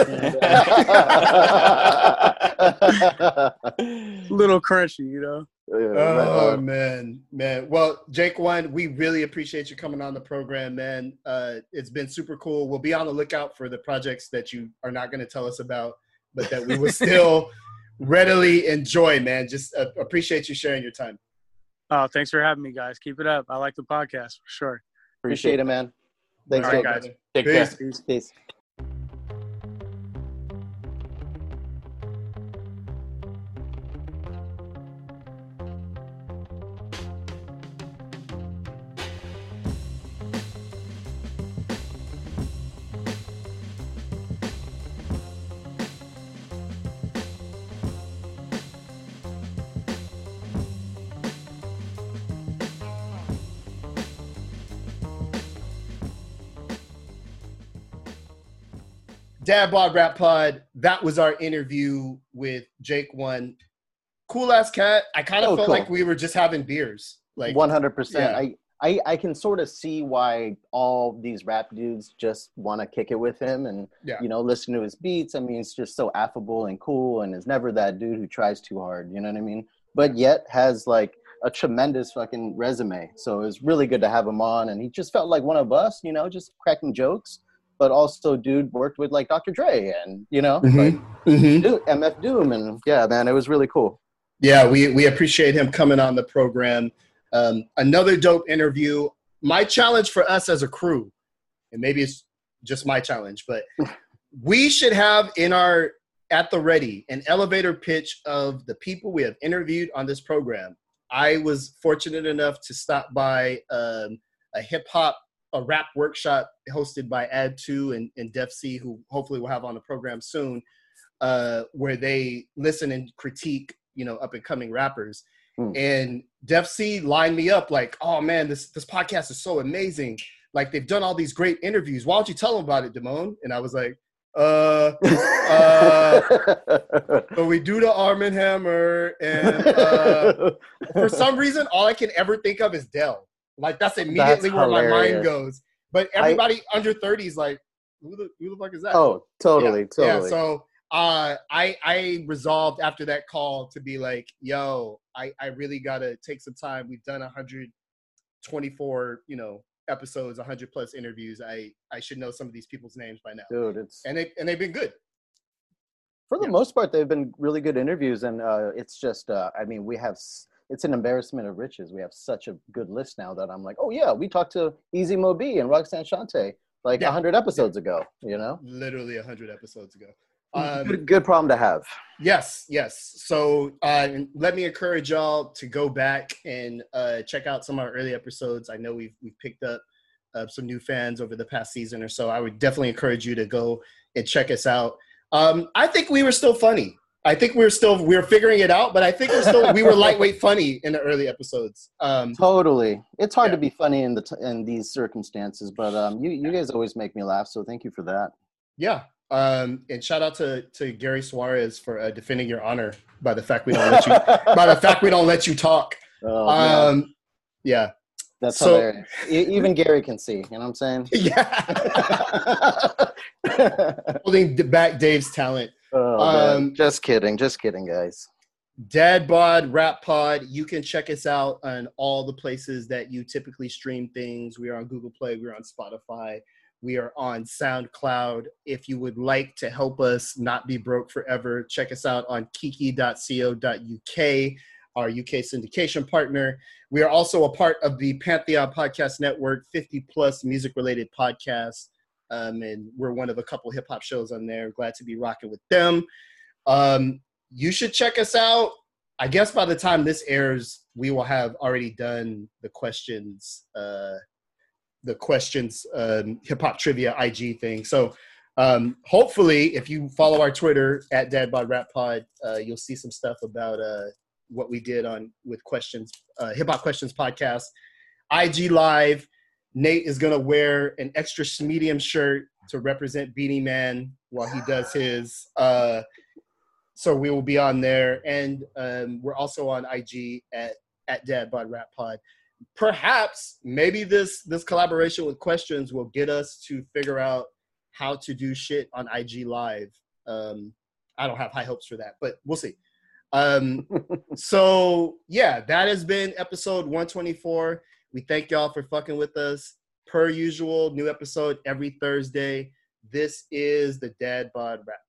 little crunchy, you know. Oh man, man. Well, Jake, one, we really appreciate you coming on the program, man. Uh, it's been super cool. We'll be on the lookout for the projects that you are not going to tell us about, but that we will still readily enjoy, man. Just uh, appreciate you sharing your time. Oh, thanks for having me, guys. Keep it up. I like the podcast for sure. Appreciate it, man. Thanks, All right, guys. brother. Take care. Peace. Peace. Dad Bod Rap Pod. That was our interview with Jake One. Cool ass cat. I kind of Oh, felt cool. like we were just having beers. Like One hundred percent. yeah. I I I can sort of see why all these rap dudes just want to kick it with him and Yeah. you know listen to his beats. I mean, he's just so affable and cool, and is never that dude who tries too hard. You know what I mean? But yet has like a tremendous fucking resume. So it was really good to have him on, and he just felt like one of us. You know, just cracking jokes. But also, dude worked with like Dr. Dre and you know, mm-hmm. like Mhm. Doom, MF Doom, and yeah, man, it was really cool. Yeah, we we appreciate him coming on the program. Um, another dope interview. My challenge for us as a crew, and maybe it's just my challenge, but we should have in our at the ready an elevator pitch of the people we have interviewed on this program. I was fortunate enough to stop by um, a hip hop, a rap workshop hosted by Ad2 and, and Def C, who hopefully we'll have on the program soon, uh, where they listen and critique, you know, up and coming rappers. Hmm. And Def C lined me up like, oh man, this this podcast is so amazing. Like they've done all these great interviews. Why don't you tell them about it, Demone? And I was like, uh, but we do the Armand Hammer, and uh, for some reason, all I can ever think of is Del. Like that's immediately where my mind goes. But everybody under thirty is like, who the who the fuck is that? oh, totally, yeah, totally. Yeah, so uh, I I resolved after that call to be like, yo, I I really gotta take some time. We've done 124, you know, episodes, 100 plus interviews. I I should know some of these people's names by now, Dude, it's and they and they've been good. for the yeah. most part they've been really good interviews, and uh, it's just, uh, I mean, we have. s- It's an embarrassment of riches. We have such a good list now that I'm like, oh yeah, we talked to Easy Mo Bee and Roxanne Shante like a Yeah. 100 episodes ago. You know, Literally 100 episodes ago. Um, good, good problem to have. Yes, yes. So uh, let me encourage y'all to go back and uh, check out some of our early episodes. I know we've we've picked up uh, some new fans over the past season or so. I would definitely encourage you to go and check us out. Um, I think we were still funny. I think we're still we're figuring it out, but I think we're still we were lightweight funny in the early episodes. Um, Totally, it's hard Yeah. to be funny in the t- in these circumstances, but um, you you guys always make me laugh, so thank you for that. yeah. Um, and shout out to to Gary Suarez for uh, defending your honor by the fact we don't let you by the fact we don't let you talk. Oh, man, Um, yeah. that's so- hilarious. Even Gary can see. You know what I'm saying? Yeah. Holding back Dave's talent. Oh. Um, just kidding, just kidding, guys. Dad Bod Rap Pod. You can check us out on all the places that you typically stream things. We are on Google Play. We're on Spotify. We are on SoundCloud. If you would like to help us not be broke forever, check us out on kiki.co.uk, our UK syndication partner. We are also a part of the Pantheon Podcast Network, 50 plus music related podcasts. Um, and we're one of a couple hip hop shows on there. Glad to be rocking with them. Um, you should check us out. I guess by the time this airs, we will have already done the questions, uh, the questions um, hip hop trivia IG thing. So um, hopefully, if you follow our Twitter at Dad Bod Rap Pod, uh, you'll see some stuff about uh, what we did on with questions, uh, hip hop questions podcast, IG Live. Nate is gonna wear an extra medium shirt to represent Beenie Man while he does his. Uh, so we will be on there, and um, we're also on IG at at Dad Bod Rap Pod. Perhaps maybe this this collaboration with questions will get us to figure out how to do shit on IG Live. Um, I don't have high hopes for that, but we'll see. Um, so yeah, that has been episode 124. We thank y'all for fucking with us. Per usual, new episode every Thursday. This is the Dad Bod Rap